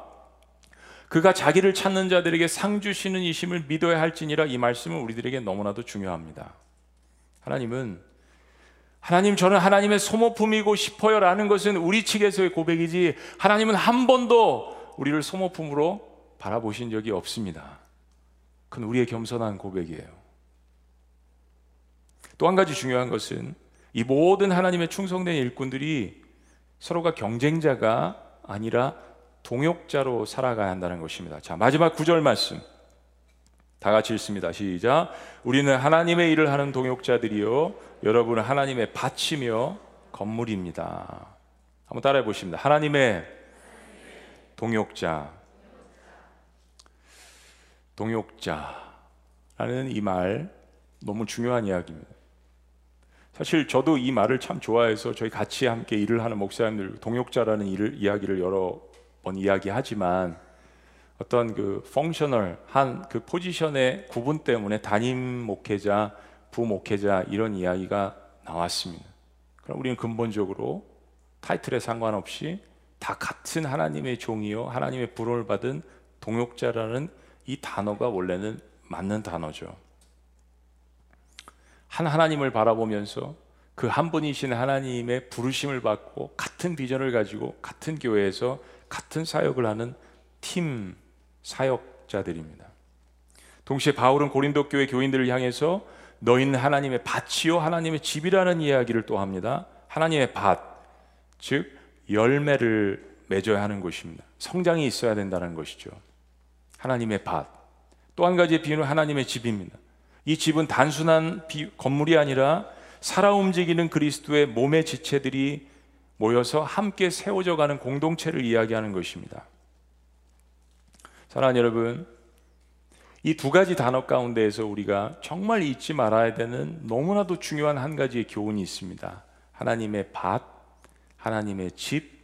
그가 자기를 찾는 자들에게 상 주시는 이심을 믿어야 할지니라 이 말씀은 우리들에게 너무나도 중요합니다. 하나님은 하나님 저는 하나님의 소모품이고 싶어요라는 것은 우리 측에서의 고백이지 하나님은 한 번도 우리를 소모품으로 바라보신 적이 없습니다. 그건 우리의 겸손한 고백이에요. 또 한 가지 중요한 것은 이 모든 하나님의 충성된 일꾼들이 서로가 경쟁자가 아니라 동역자로 살아가야 한다는 것입니다. 자, 마지막 구절 말씀. 다 같이 읽습니다. 시작. 우리는 하나님의 일을 하는 동역자들이요. 여러분은 하나님의 밭이며 건물입니다. 한번 따라해 보십니다. 하나님의 동역자. 동역자라는 이 말 너무 중요한 이야기입니다. 사실 저도 이 말을 참 좋아해서 저희 같이 함께 일을 하는 목사님들 동역자라는 일을 이야기를 여러 번 이야기하지만 어떤 그 펑셔널 한 그 포지션의 구분 때문에 담임 목회자, 부목회자 이런 이야기가 나왔습니다. 그럼 우리는 근본적으로 타이틀에 상관없이 다 같은 하나님의 종이요 하나님의 부름을 받은 동역자라는 이 단어가 원래는 맞는 단어죠. 한 하나님을 바라보면서 그 한 분이신 하나님의 부르심을 받고 같은 비전을 가지고 같은 교회에서 같은 사역을 하는 팀 사역자들입니다. 동시에 바울은 고린도 교회 교인들을 향해서 너희는 하나님의 밭이요 하나님의 집이라는 이야기를 또 합니다. 하나님의 밭, 즉 열매를 맺어야 하는 것입니다. 성장이 있어야 된다는 것이죠. 하나님의 밭. 또 한 가지의 비유는 하나님의 집입니다. 이 집은 단순한 비, 건물이 아니라 살아 움직이는 그리스도의 몸의 지체들이 모여서 함께 세워져 가는 공동체를 이야기하는 것입니다. 사랑하는 여러분, 이 두 가지 단어 가운데에서 우리가 정말 잊지 말아야 되는 너무나도 중요한 한 가지의 교훈이 있습니다. 하나님의 밭, 하나님의 집,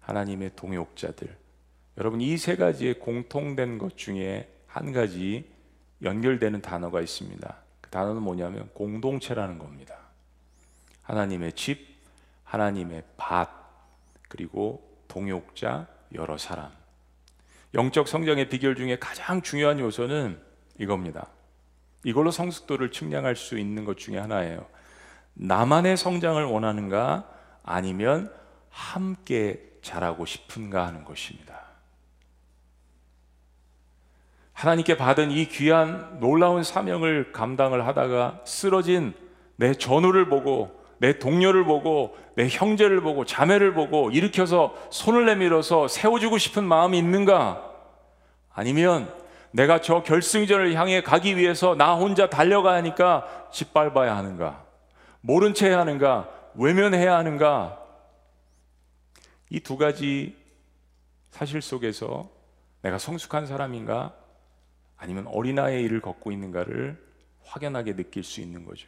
하나님의 동역자들. 여러분 이 세 가지의 공통된 것 중에 한 가지 연결되는 단어가 있습니다. 그 단어는 뭐냐면 공동체라는 겁니다. 하나님의 집, 하나님의 밭, 그리고 동역자 여러 사람. 영적 성장의 비결 중에 가장 중요한 요소는 이겁니다. 이걸로 성숙도를 측량할 수 있는 것 중에 하나예요. 나만의 성장을 원하는가 아니면 함께 자라고 싶은가 하는 것입니다. 하나님께 받은 이 귀한 놀라운 사명을 감당을 하다가 쓰러진 내 전우를 보고 내 동료를 보고 내 형제를 보고 자매를 보고 일으켜서 손을 내밀어서 세워주고 싶은 마음이 있는가? 아니면 내가 저 결승전을 향해 가기 위해서 나 혼자 달려가야 하니까 짓밟아야 하는가? 모른 채 하는가? 외면해야 하는가? 이 두 가지 사실 속에서 내가 성숙한 사람인가? 아니면 어린아이의 일을 걷고 있는가를 확연하게 느낄 수 있는 거죠.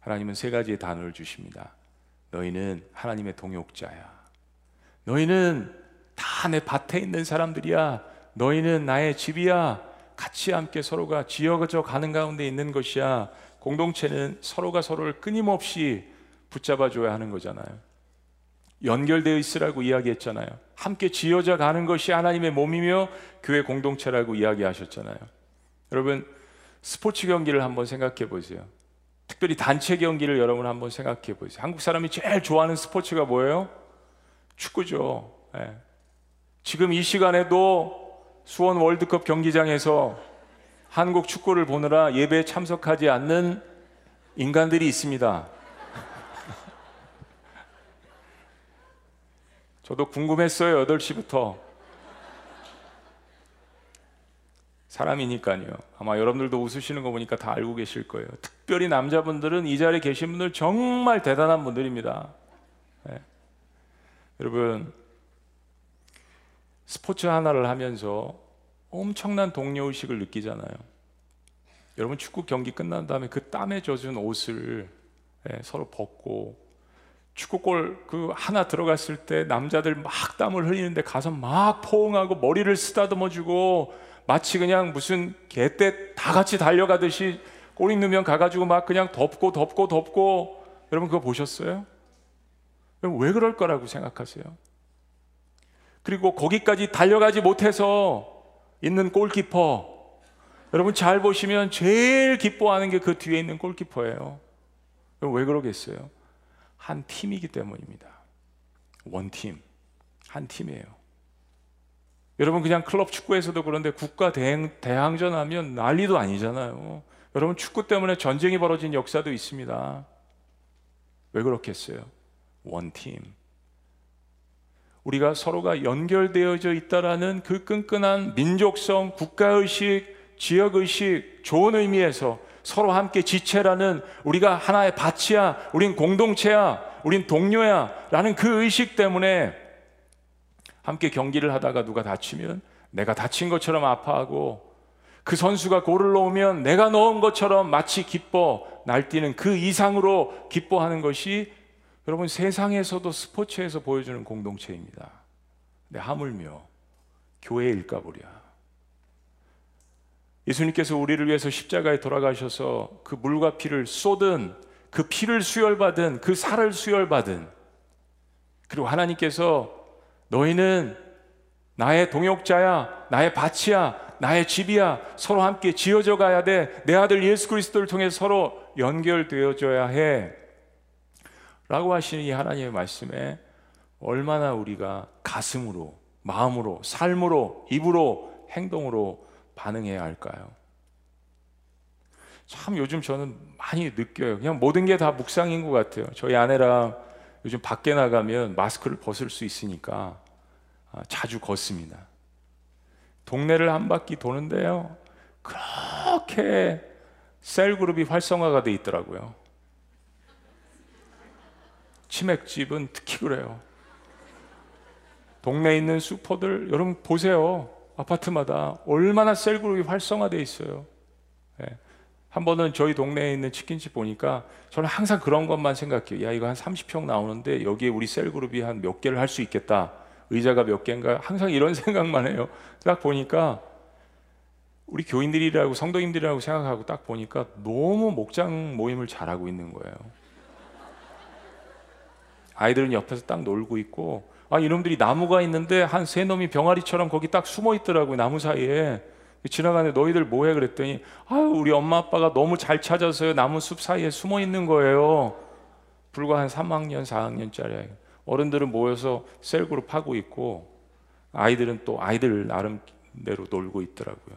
하나님은 세 가지의 단어를 주십니다. 너희는 하나님의 동역자야. 너희는 다 내 밭에 있는 사람들이야. 너희는 나의 집이야. 같이 함께 서로가 지어져 가는 가운데 있는 것이야. 공동체는 서로가 서로를 끊임없이 붙잡아 줘야 하는 거잖아요. 연결되어 있으라고 이야기했잖아요. 함께 지어져 가는 것이 하나님의 몸이며 교회 공동체라고 이야기하셨잖아요. 여러분, 스포츠 경기를 한번 생각해 보세요. 특별히 단체 경기를 여러분 한번 생각해 보세요. 한국 사람이 제일 좋아하는 스포츠가 뭐예요? 축구죠. 네. 지금 이 시간에도 수원 월드컵 경기장에서 한국 축구를 보느라 예배에 참석하지 않는 인간들이 있습니다. 저도 궁금했어요, 8시부터. 사람이니까요. 아마 여러분들도 웃으시는 거 보니까 다 알고 계실 거예요. 특별히 남자분들은 이 자리에 계신 분들 정말 대단한 분들입니다. 네. 여러분, 스포츠 하나를 하면서 엄청난 동료의식을 느끼잖아요. 여러분, 축구 경기 끝난 다음에 그 땀에 젖은 옷을 네, 서로 벗고 축구골 그 하나 들어갔을 때 남자들 막 땀을 흘리는데 가서 막 포옹하고 머리를 쓰다듬어 주고 마치 그냥 무슨 개떼 다 같이 달려가듯이 골 있으면 가가지고 막 그냥 덮고 덮고 덮고 여러분 그거 보셨어요? 왜 그럴 거라고 생각하세요? 그리고 거기까지 달려가지 못해서 있는 골키퍼 여러분 잘 보시면 제일 기뻐하는 게 그 뒤에 있는 골키퍼예요. 왜 그러겠어요? 한 팀이기 때문입니다. 원팀. 한 팀이에요. 여러분 그냥 클럽 축구에서도 그런데 국가 대항, 대항전 하면 난리도 아니잖아요. 여러분 축구 때문에 전쟁이 벌어진 역사도 있습니다. 왜 그렇겠어요? 원팀. 우리가 서로가 연결되어져 있다라는 그 끈끈한 민족성, 국가의식, 지역의식, 좋은 의미에서 서로 함께 지체라는 우리가 하나의 밭이야, 우린 공동체야, 우린 동료야 라는 그 의식 때문에 함께 경기를 하다가 누가 다치면 내가 다친 것처럼 아파하고 그 선수가 골을 넣으면 내가 넣은 것처럼 마치 기뻐 날뛰는 그 이상으로 기뻐하는 것이 여러분 세상에서도 스포츠에서 보여주는 공동체입니다. 근데 하물며 교회의 일가보랴. 예수님께서 우리를 위해서 십자가에 돌아가셔서 그 물과 피를 쏟은 그 피를 수혈받은 그 살을 수혈받은 그리고 하나님께서 너희는 나의 동역자야, 나의 밭이야, 나의 집이야, 서로 함께 지어져 가야 돼. 내 아들 예수 그리스도를 통해 서로 연결되어져야 해. 라고 하시는 이 하나님의 말씀에 얼마나 우리가 가슴으로, 마음으로, 삶으로, 입으로, 행동으로 반응해야 할까요? 참 요즘 저는 많이 느껴요. 그냥 모든 게 다 묵상인 것 같아요. 저희 아내랑 요즘 밖에 나가면 마스크를 벗을 수 있으니까 아, 자주 걷습니다. 동네를 한 바퀴 도는데요. 그렇게 셀 그룹이 활성화가 돼 있더라고요. 치맥집은 특히 그래요. 동네에 있는 슈퍼들 여러분 보세요. 아파트마다 얼마나 셀 그룹이 활성화돼 있어요. 네. 한 번은 저희 동네에 있는 치킨집 보니까 저는 항상 그런 것만 생각해요. 야, 이거 한 30평 나오는데 여기에 우리 셀 그룹이 한 몇 개를 할 수 있겠다. 의자가 몇 개인가? 항상 이런 [LAUGHS] 생각만 해요. 딱 보니까 우리 교인들이라고 성도님들이라고 생각하고 딱 보니까 너무 목장 모임을 잘하고 있는 거예요. 아이들은 옆에서 딱 놀고 있고 아 이놈들이 나무가 있는데 한 세 놈이 병아리처럼 거기 딱 숨어 있더라고요 나무 사이에. 지나가는데 너희들 뭐해? 그랬더니 아 우리 엄마 아빠가 너무 잘 찾아서요 나무 숲 사이에 숨어 있는 거예요. 불과 한 3학년 4학년짜리 어른들은 모여서 셀그룹 하고 있고 아이들은 또 아이들 나름대로 놀고 있더라고요.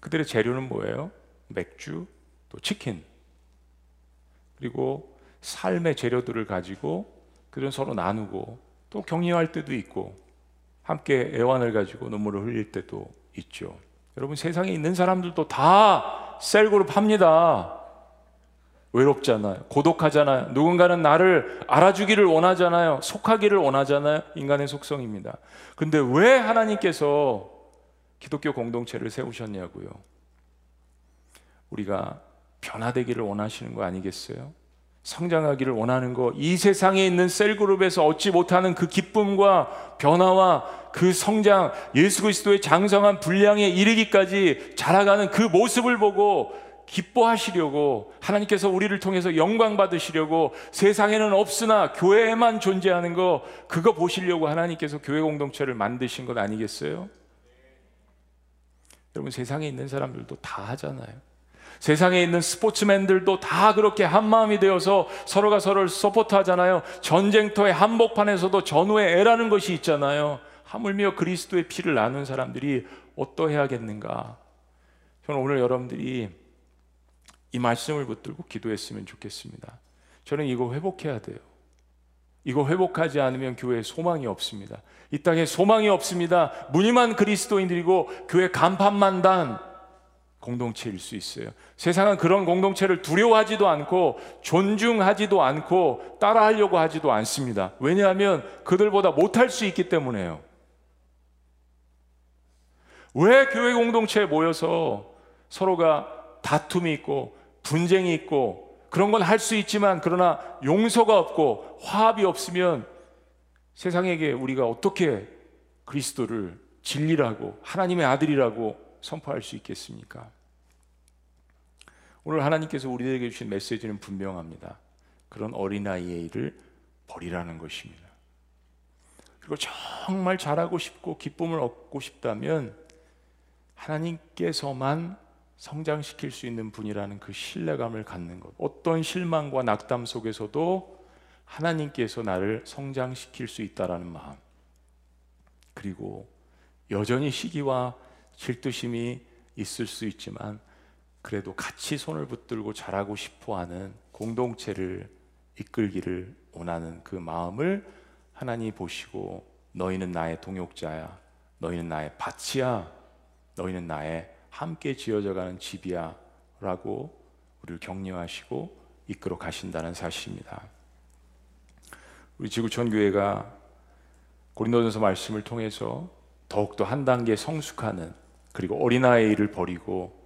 그들의 재료는 뭐예요? 맥주 또 치킨. 그리고 삶의 재료들을 가지고 그들은 서로 나누고 또 격려할 때도 있고 함께 애완을 가지고 눈물을 흘릴 때도 있죠. 여러분 세상에 있는 사람들도 다 셀그룹 합니다. 외롭잖아요. 고독하잖아요. 누군가는 나를 알아주기를 원하잖아요. 속하기를 원하잖아요. 인간의 속성입니다. 근데 왜 하나님께서 기독교 공동체를 세우셨냐고요. 우리가 변화되기를 원하시는 거 아니겠어요? 성장하기를 원하는 거, 이 세상에 있는 셀그룹에서 얻지 못하는 그 기쁨과 변화와 그 성장, 예수 그리스도의 장성한 분량에 이르기까지 자라가는 그 모습을 보고 기뻐하시려고 하나님께서 우리를 통해서 영광 받으시려고 세상에는 없으나 교회에만 존재하는 거 그거 보시려고 하나님께서 교회 공동체를 만드신 것 아니겠어요? 여러분 세상에 있는 사람들도 다 하잖아요. 세상에 있는 스포츠맨들도 다 그렇게 한 마음이 되어서 서로가 서로를 support 하잖아요. 전쟁터의 한복판에서도 전우애라는 것이 있잖아요. 하물며 그리스도의 피를 나눈 사람들이 어떠해야겠는가? 저는 오늘 여러분들이 이 말씀을 붙들고 기도했으면 좋겠습니다. 저는 이거 회복해야 돼요. 이거 회복하지 않으면 교회에 소망이 없습니다. 이 땅에 소망이 없습니다. 무늬만 그리스도인들이고 교회 간판만 단 공동체일 수 있어요. 세상은 그런 공동체를 두려워하지도 않고 존중하지도 않고 따라하려고 하지도 않습니다. 왜냐하면 그들보다 못할 수 있기 때문에요. 왜 교회 공동체에 모여서 서로가 다툼이 있고 분쟁이 있고 그런 건 할 수 있지만 그러나 용서가 없고 화합이 없으면 세상에게 우리가 어떻게 그리스도를 진리라고 하나님의 아들이라고 선포할 수 있겠습니까? 오늘 하나님께서 우리에게 주신 메시지는 분명합니다. 그런 어린아이의 일을 버리라는 것입니다. 그리고 정말 잘하고 싶고 기쁨을 얻고 싶다면 하나님께서만 성장시킬 수 있는 분이라는 그 신뢰감을 갖는 것. 어떤 실망과 낙담 속에서도 하나님께서 나를 성장시킬 수 있다라는 마음. 그리고 여전히 시기와 질투심이 있을 수 있지만 그래도 같이 손을 붙들고 자라고 싶어 하는 공동체를 이끌기를 원하는 그 마음을 하나님 보시고 너희는 나의 동역자야. 너희는 나의 밭이야. 너희는 나의 함께 지어져 가는 집이야. 라고 우리를 격려하시고 이끌어 가신다는 사실입니다. 우리 지구촌 교회가 고린도전서 말씀을 통해서 더욱더 한 단계 성숙하는 그리고 어린아이를 버리고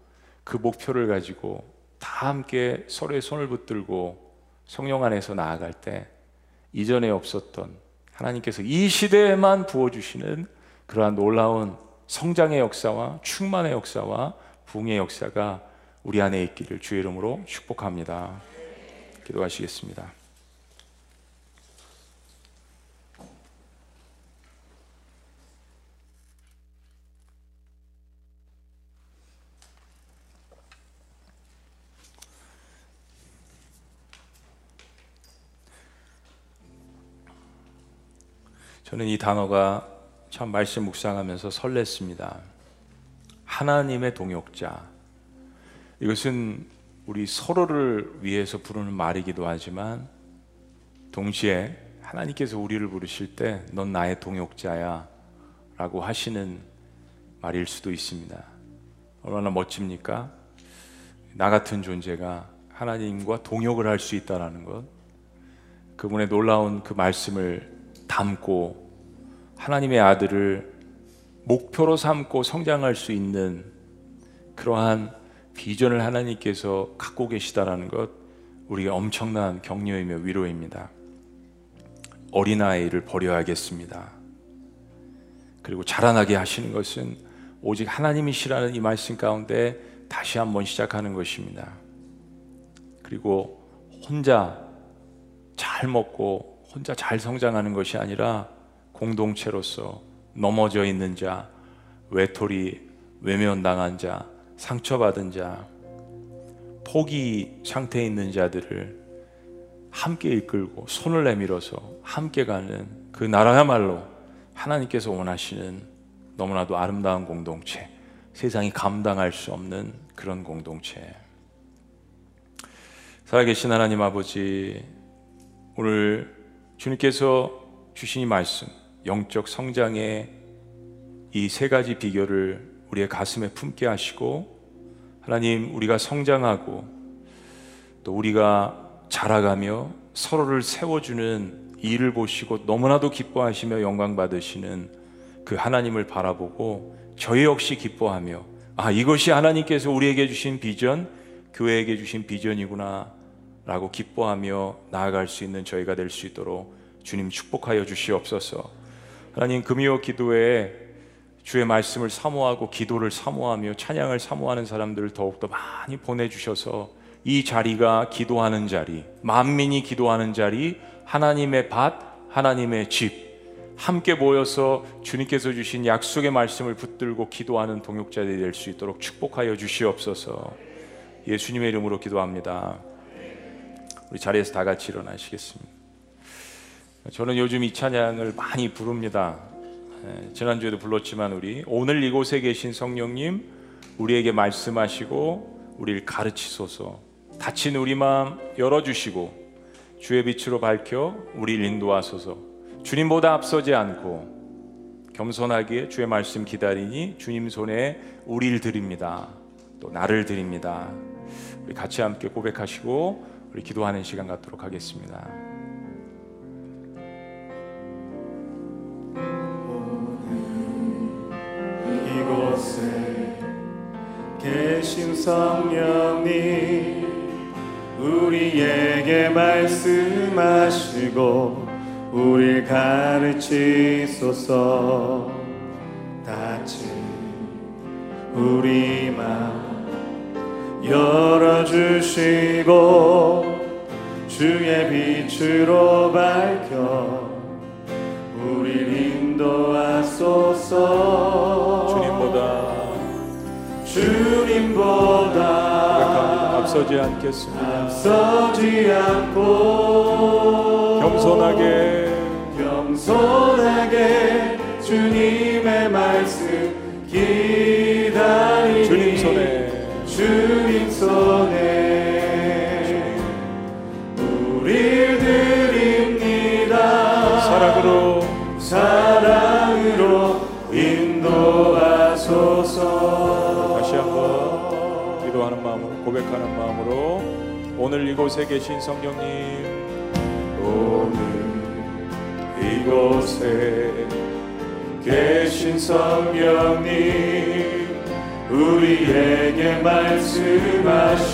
그 목표를 가지고 다 함께 서로의 손을 붙들고 성령 안에서 나아갈 때 이전에 없었던 하나님께서 이 시대에만 부어주시는 그러한 놀라운 성장의 역사와 충만의 역사와 부흥의 역사가 우리 안에 있기를 주의 이름으로 축복합니다. 기도하시겠습니다. 저는 이 단어가 참 말씀 묵상하면서 설렜습니다. 하나님의 동역자. 이것은 우리 서로를 위해서 부르는 말이기도 하지만 동시에 하나님께서 우리를 부르실 때 넌 나의 동역자야 라고 하시는 말일 수도 있습니다. 얼마나 멋집니까? 나 같은 존재가 하나님과 동역을 할 수 있다라는 것, 그분의 놀라운 그 말씀을 담고 하나님의 아들을 목표로 삼고 성장할 수 있는 그러한 비전을 하나님께서 갖고 계시다라는 것, 우리가 엄청난 격려이며 위로입니다. 어린아이를 버려야겠습니다. 그리고 자라나게 하시는 것은 오직 하나님이시라는 이 말씀 가운데 다시 한번 시작하는 것입니다. 그리고 혼자 잘 먹고 혼자 잘 성장하는 것이 아니라 공동체로서 넘어져 있는 자, 외톨이, 외면당한 자, 상처받은 자, 포기 상태에 있는 자들을 함께 이끌고 손을 내밀어서 함께 가는 그 나라야말로 하나님께서 원하시는 너무나도 아름다운 공동체, 세상이 감당할 수 없는 그런 공동체. 살아계신 하나님 아버지, 오늘 주님께서 주신 이 말씀, 영적 성장의 이 세 가지 비결을 우리의 가슴에 품게 하시고, 하나님, 우리가 성장하고, 또 우리가 자라가며 서로를 세워주는 일을 보시고 너무나도 기뻐하시며 영광 받으시는 그 하나님을 바라보고 저희 역시 기뻐하며 아 이것이 하나님께서 우리에게 주신 비전 교회에게 주신 비전이구나 라고 기뻐하며 나아갈 수 있는 저희가 될 수 있도록 주님 축복하여 주시옵소서 하나님 금요 기도에 주의 말씀을 사모하고 기도를 사모하며 찬양을 사모하는 사람들을 더욱더 많이 보내주셔서 이 자리가 기도하는 자리, 만민이 기도하는 자리, 하나님의 밭, 하나님의 집, 함께 모여서 주님께서 주신 약속의 말씀을 붙들고 기도하는 동역자들이 될 수 있도록 축복하여 주시옵소서. 예수님의 이름으로 기도합니다. 우리 자리에서 다 같이 일어나시겠습니다. 저는 요즘 이 찬양을 많이 부릅니다. 예, 지난주에도 불렀지만 우리 오늘 이곳에 계신 성령님 우리에게 말씀하시고 우리를 가르치소서. 닫힌 우리 마음 열어주시고 주의 빛으로 밝혀 우리를 인도하소서 주님보다 앞서지 않고 겸손하게 주의 말씀 기다리니 주님 손에 우리를 드립니다 또 나를 드립니다 우리 같이 함께 고백하시고 우리 기도하는 시간 갖도록 하겠습니다 계신 성령님 우리에게 말씀하시고 우리 가르치소서. 다친 우리 마 열어주시고 주의 빛으로 밝혀 우리 인도하소서 주님보다 앞서지 않겠습니다. 앞서지 않고 겸손하게 겸손하게 주님 기도하는 마음으로 고백하는 마음으로 오늘 이곳에 계신 성령님 오늘 이곳에 계신 성령님 우리에게 말씀하시고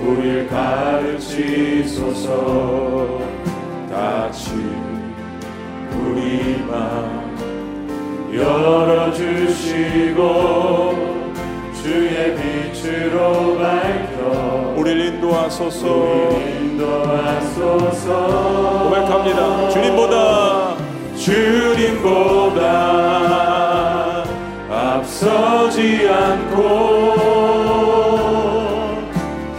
우릴 가르치소서. 다친 우리 맘 열어주시고 주의 빛으로 밝혀. 우리를 인도하소서. 우리 인도하소서. 고백합니다. 주님보다. 주님보다 앞서지 않고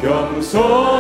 겸손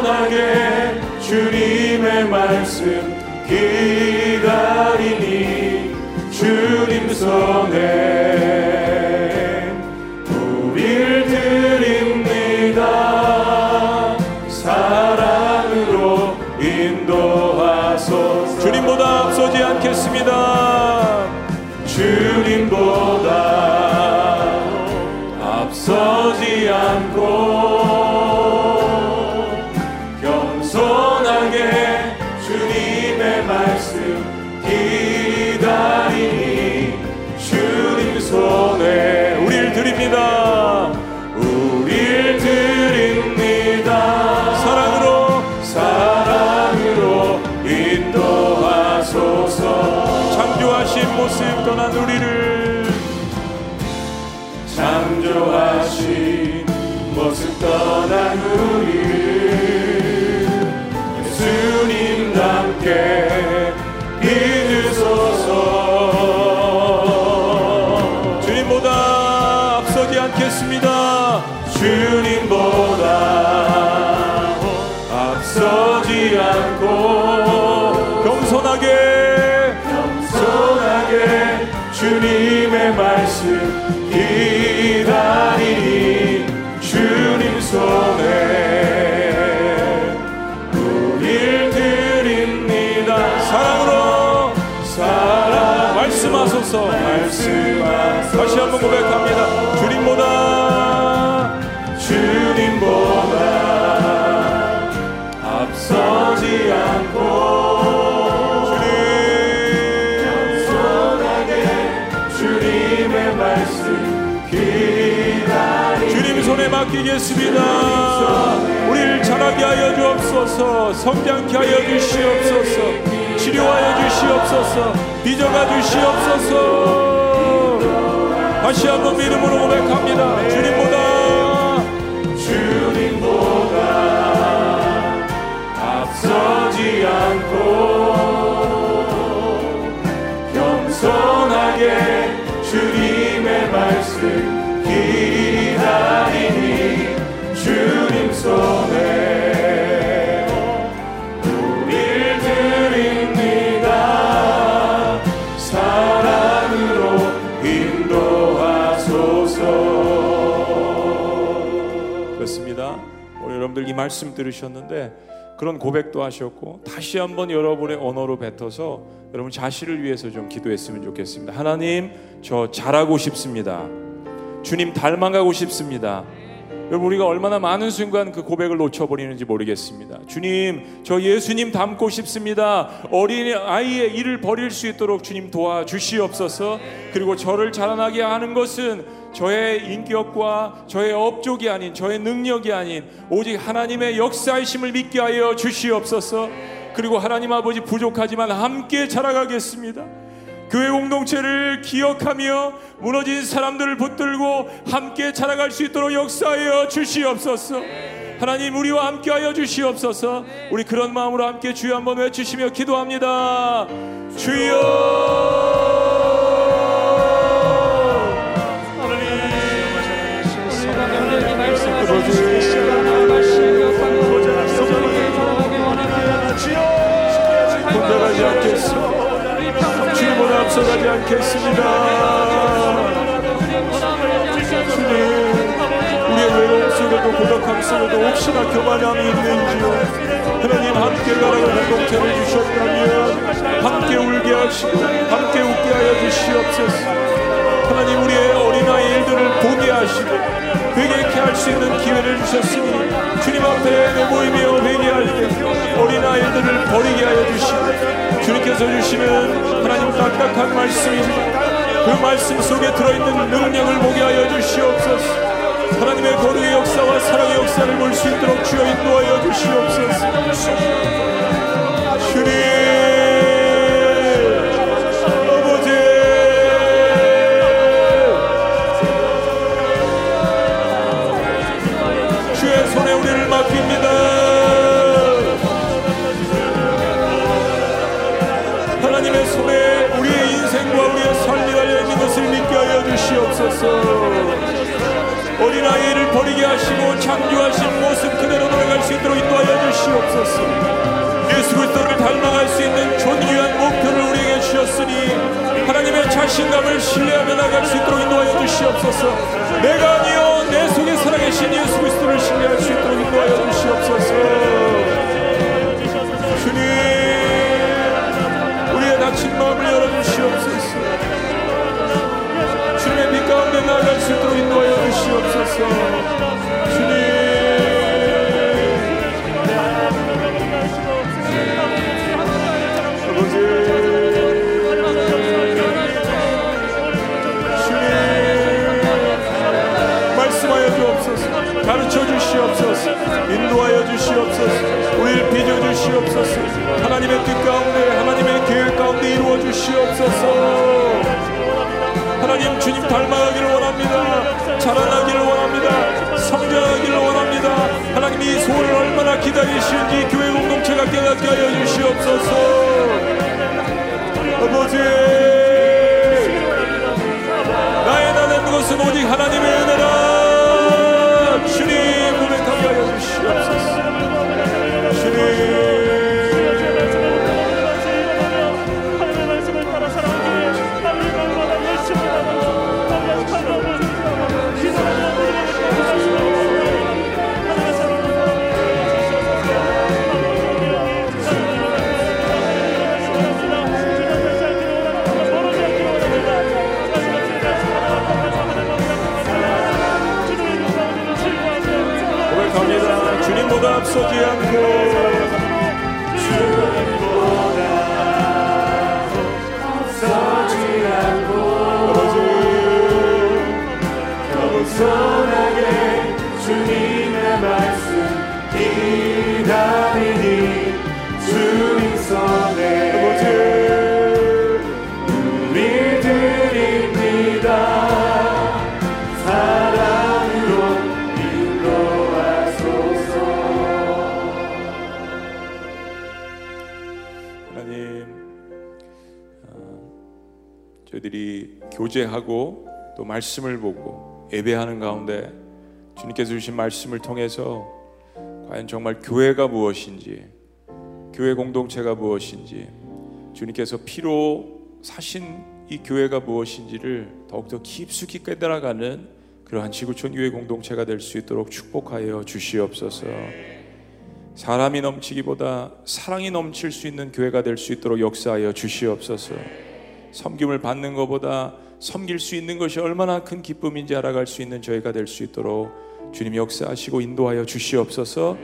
말씀하소서. 말씀하소서 다시 한번 고백합니다. 주님보다 주님보다 앞서지 않고 주님 주님의 말씀 기다리 주님 손에 맡기겠습니다. 우리를 자라게 하여 주옵소서. 성장케 하여 주시옵소서. 치료하여 주시옵소서. 빚어가 주시옵소서. 다시 한번 믿음으로 고백합니다. 주님보다 주님보다 앞서지 않고 겸손하게 주님의 말씀 기다 말씀 들으셨는데 그런 고백도 하셨고 다시 한번 여러분의 언어로 뱉어서 여러분 자신을 위해서 좀 기도했으면 좋겠습니다. 하나님 저 잘하고 싶습니다. 주님 닮아가고 싶습니다. 여러분 우리가 얼마나 많은 순간 그 고백을 놓쳐버리는지 모르겠습니다. 주님 저 예수님 닮고 싶습니다. 어린 아이의 일을 버릴 수 있도록 주님 도와 주시옵소서. 그리고 저를 자라나게 하는 것은 저의 인격과 저의 업적이 아닌 저의 능력이 아닌 오직 하나님의 역사이심을 믿게 하여 주시옵소서. 그리고 하나님 아버지 부족하지만 함께 자라가겠습니다. 교회 공동체를 기억하며 무너진 사람들을 붙들고 함께 자라갈 수 있도록 역사하여 주시옵소서. 하나님 우리와 함께하여 주시옵소서. 우리 그런 마음으로 함께 주여 한번 외치시며 기도합니다. 혼자가지 않겠습니다. 주님보다 앞서가지 않겠습니다. 주님, 우리의 외로움 속에도 고독함 속에도 혹시나 교만함이 있는지요. 하나님 함께 가라고 공동체를 주셨다면 함께 울게 하시고 함께 웃게 하여 주시옵소서. 하나님 우리의 어린아이 일들을 보게 하시고 회개케 할 수 있는 기회를 주셨으니 주님 앞에 내모이며 회개할 때 어린아이들을 버리게 하여 주시고 주님께서 주시는 하나님 딱딱한 말씀이지만 그 말씀 속에 들어있는 능력을 보게 하여 주시옵소서. 하나님의 거룩의 역사와 사랑의 역사를 볼 수 있도록 주여 인도하여 주시옵소서. 주님 어린아이를 버리게 하시고 창조하신 모습 그대로 돌아갈 수 있도록 인도하여 주시옵소서. 예수 그리스도를 닮아갈 수 있는 존귀한 목표를 우리에게 주셨으니 하나님의 자신감을 신뢰하며 나갈 수 있도록 인도하여 주시옵소서. 내가 아니요 내 속에 살아계신 예수 그리스도를 신뢰할 수 있도록 인도하여 주시옵소서. 주님 우리의 닫힌 마음을 열어주시옵소서 나아갈 수 있도록 인도하여 주시옵소서 교제하고 또 말씀을 보고 예배하는 가운데 주님께서 주신 말씀을 통해서 과연 정말 교회가 무엇인지 교회 공동체가 무엇인지 주님께서 피로 사신 이 교회가 무엇인지를 더욱더 깊숙이 깨달아가는 그러한 지구촌 교회 공동체가 될 수 있도록 축복하여 주시옵소서. 사람이 넘치기보다 사랑이 넘칠 수 있는 교회가 될 수 있도록 역사하여 주시옵소서. 섬김을 받는 것보다 섬길 수 있는 것이 얼마나 큰 기쁨인지 알아갈 수 있는 저희가 될 수 있도록 주님 역사하시고 인도하여 주시옵소서.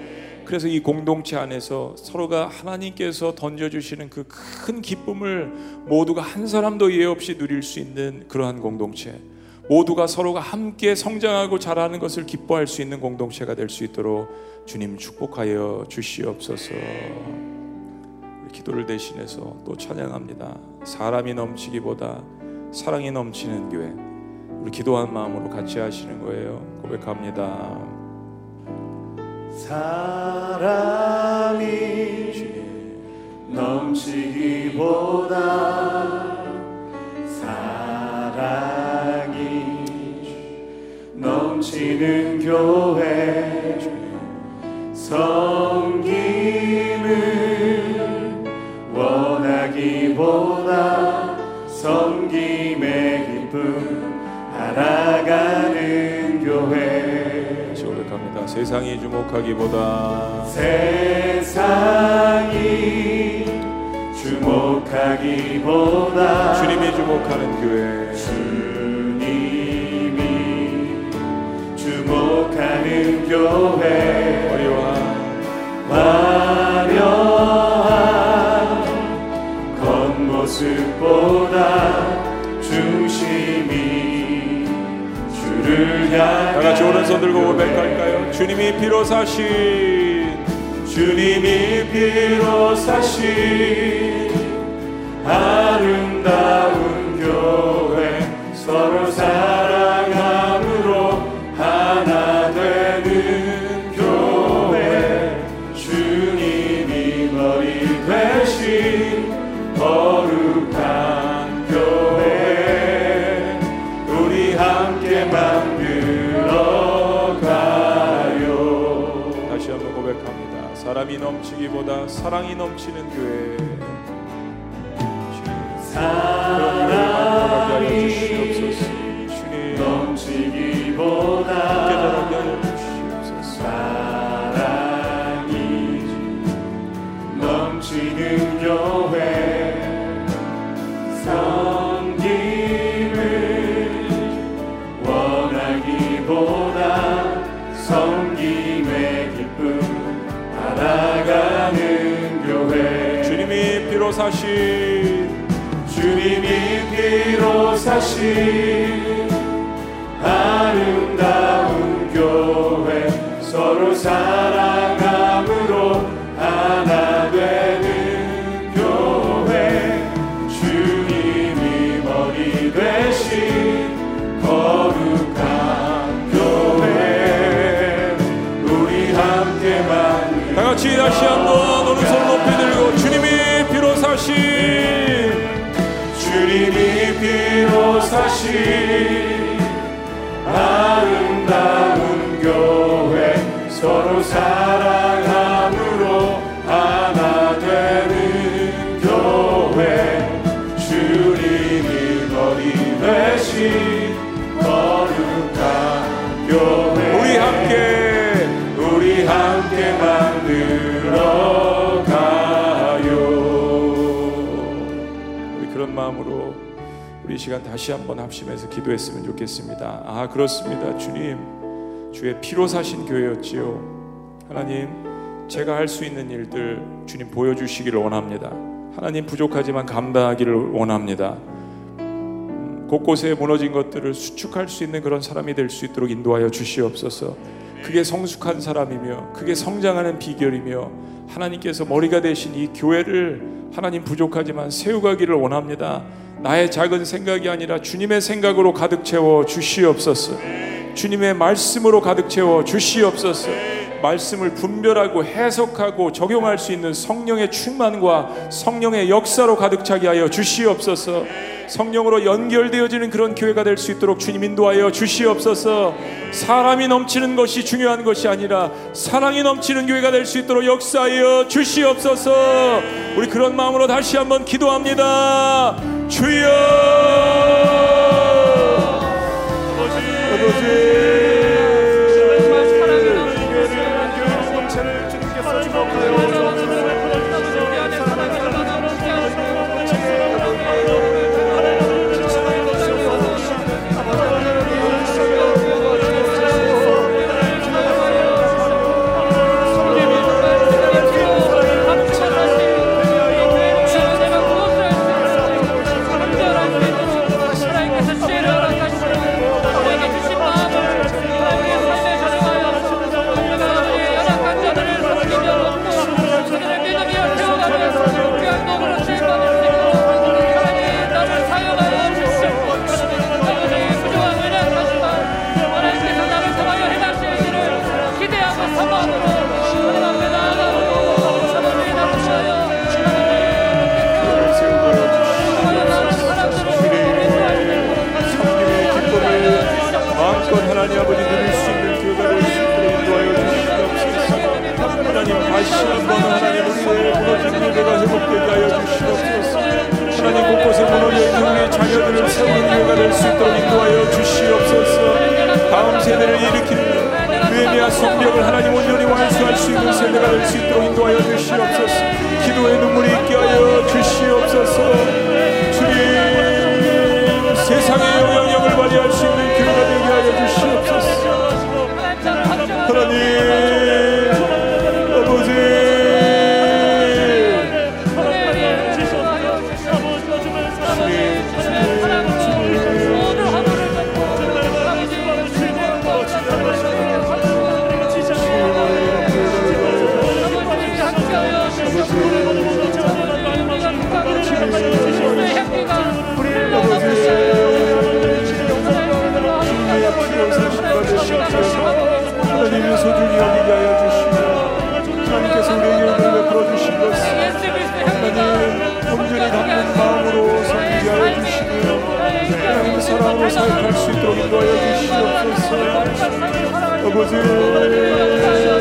그래서 이 공동체 안에서 서로가 하나님께서 던져주시는 그 큰 기쁨을 모두가 한 사람도 예외 없이 누릴 수 있는 그러한 공동체. 모두가 서로가 함께 성장하고 자라는 것을 기뻐할 수 있는 공동체가 될 수 있도록 주님 축복하여 주시옵소서. 기도를 대신해서 또 찬양합니다. 사람이 넘치기보다 사랑이 넘치는 교회. 우리 기도한 마음으로 같이 하시는 거예요. 고백합니다. 사람이 넘치기보다 사랑이 넘치는 교회 원하기 보다 섬김의 기쁨 알아가는 교회 고백합니다. 세상이 주목하기보다 세상이 주목하기보다 주님이 주목하는 교회. 주님이 주목하는 교회 화려한 같이 오른손 들고 고백할까요? 주님이 피로 사신 주님이 피로 사신 아름다운 교회 서로 사 보다 사랑이 넘치는 교회. 사신 주님이 피로 사신 사신 아름다운 교회 서로 사 시간 다시 한번 합심해서 기도했으면 좋겠습니다. 아 그렇습니다, 주님 주의 피로 사신 교회였지요. 하나님 제가 할 수 있는 일들 주님 보여주시기를 원합니다. 하나님 부족하지만 감당하기를 원합니다. 음, 곳곳에 무너진 것들을 수축할 수 있는 그런 사람이 될 수 있도록 인도하여 주시옵소서. 그게 성숙한 사람이며 그게 성장하는 비결이며 하나님께서 머리가 되신 이 교회를 하나님 부족하지만 세우가기를 원합니다. 나의 작은 생각이 아니라 주님의 생각으로 가득 채워 주시옵소서. 주님의 말씀으로 가득 채워 주시옵소서. 말씀을 분별하고 해석하고 적용할 수 있는 성령의 충만과 성령의 역사로 가득 차게 하여 주시옵소서. 성령으로 연결되어지는 그런 교회가 될 수 있도록 주님 인도하여 주시옵소서. 사람이 넘치는 것이 중요한 것이 아니라 사랑이 넘치는 교회가 될 수 있도록 역사하여 주시옵소서. 우리 그런 마음으로 다시 한번 기도합니다. 주여! 공체를 될수 있도록 인도하여 주시옵소서. 다음 세대를 일으키는 느헤미야 성벽을 하나님 온전히 완수할 수 있는 세대가 될 수 있도록 인도하여 주시옵소서. 기도의 눈물이 있게 주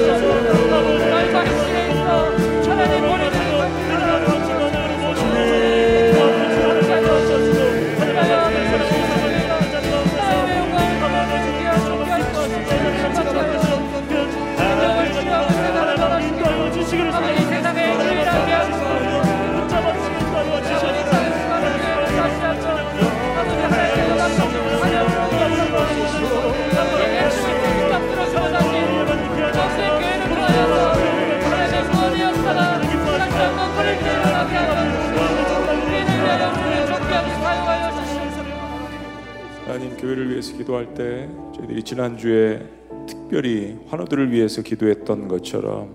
지난주에 특별히 환우들을 위해서 기도했던 것처럼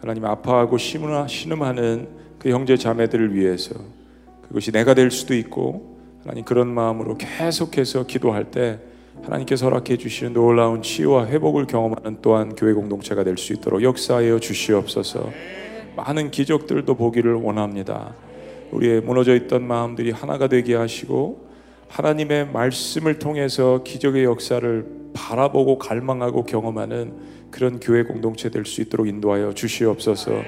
하나님 아파하고 신음하- 신음하는 그 형제 자매들을 위해서 그것이 내가 될 수도 있고 하나님 그런 마음으로 계속해서 기도할 때 하나님께서 허락해 주시는 놀라운 치유와 회복을 경험하는 또한 교회 공동체가 될 수 있도록 역사하여 주시옵소서. 많은 기적들도 보기를 원합니다. 우리의 무너져 있던 마음들이 하나가 되게 하시고 하나님의 말씀을 통해서 기적의 역사를 바라보고 갈망하고 경험하는 그런 교회 공동체 될 수 있도록 인도하여 주시옵소서.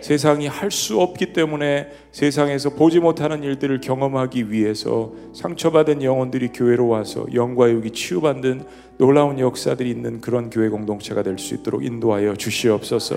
세상이 할 수 없기 때문에 세상에서 보지 못하는 일들을 경험하기 위해서 상처받은 영혼들이 교회로 와서 영과 육이 치유받는 놀라운 역사들이 있는 그런 교회 공동체가 될 수 있도록 인도하여 주시옵소서.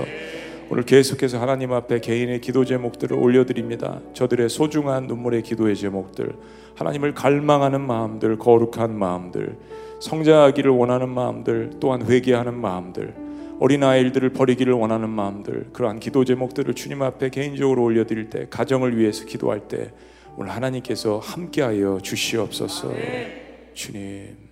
오늘 계속해서 하나님 앞에 개인의 기도 제목들을 올려드립니다. 저들의 소중한 눈물의 기도의 제목들, 하나님을 갈망하는 마음들, 거룩한 마음들, 성장하기를 원하는 마음들, 또한 회개하는 마음들, 어린아이들을 버리기를 원하는 마음들, 그러한 기도 제목들을 주님 앞에 개인적으로 올려드릴 때, 가정을 위해서 기도할 때, 오늘 하나님께서 함께하여 주시옵소서. 주님.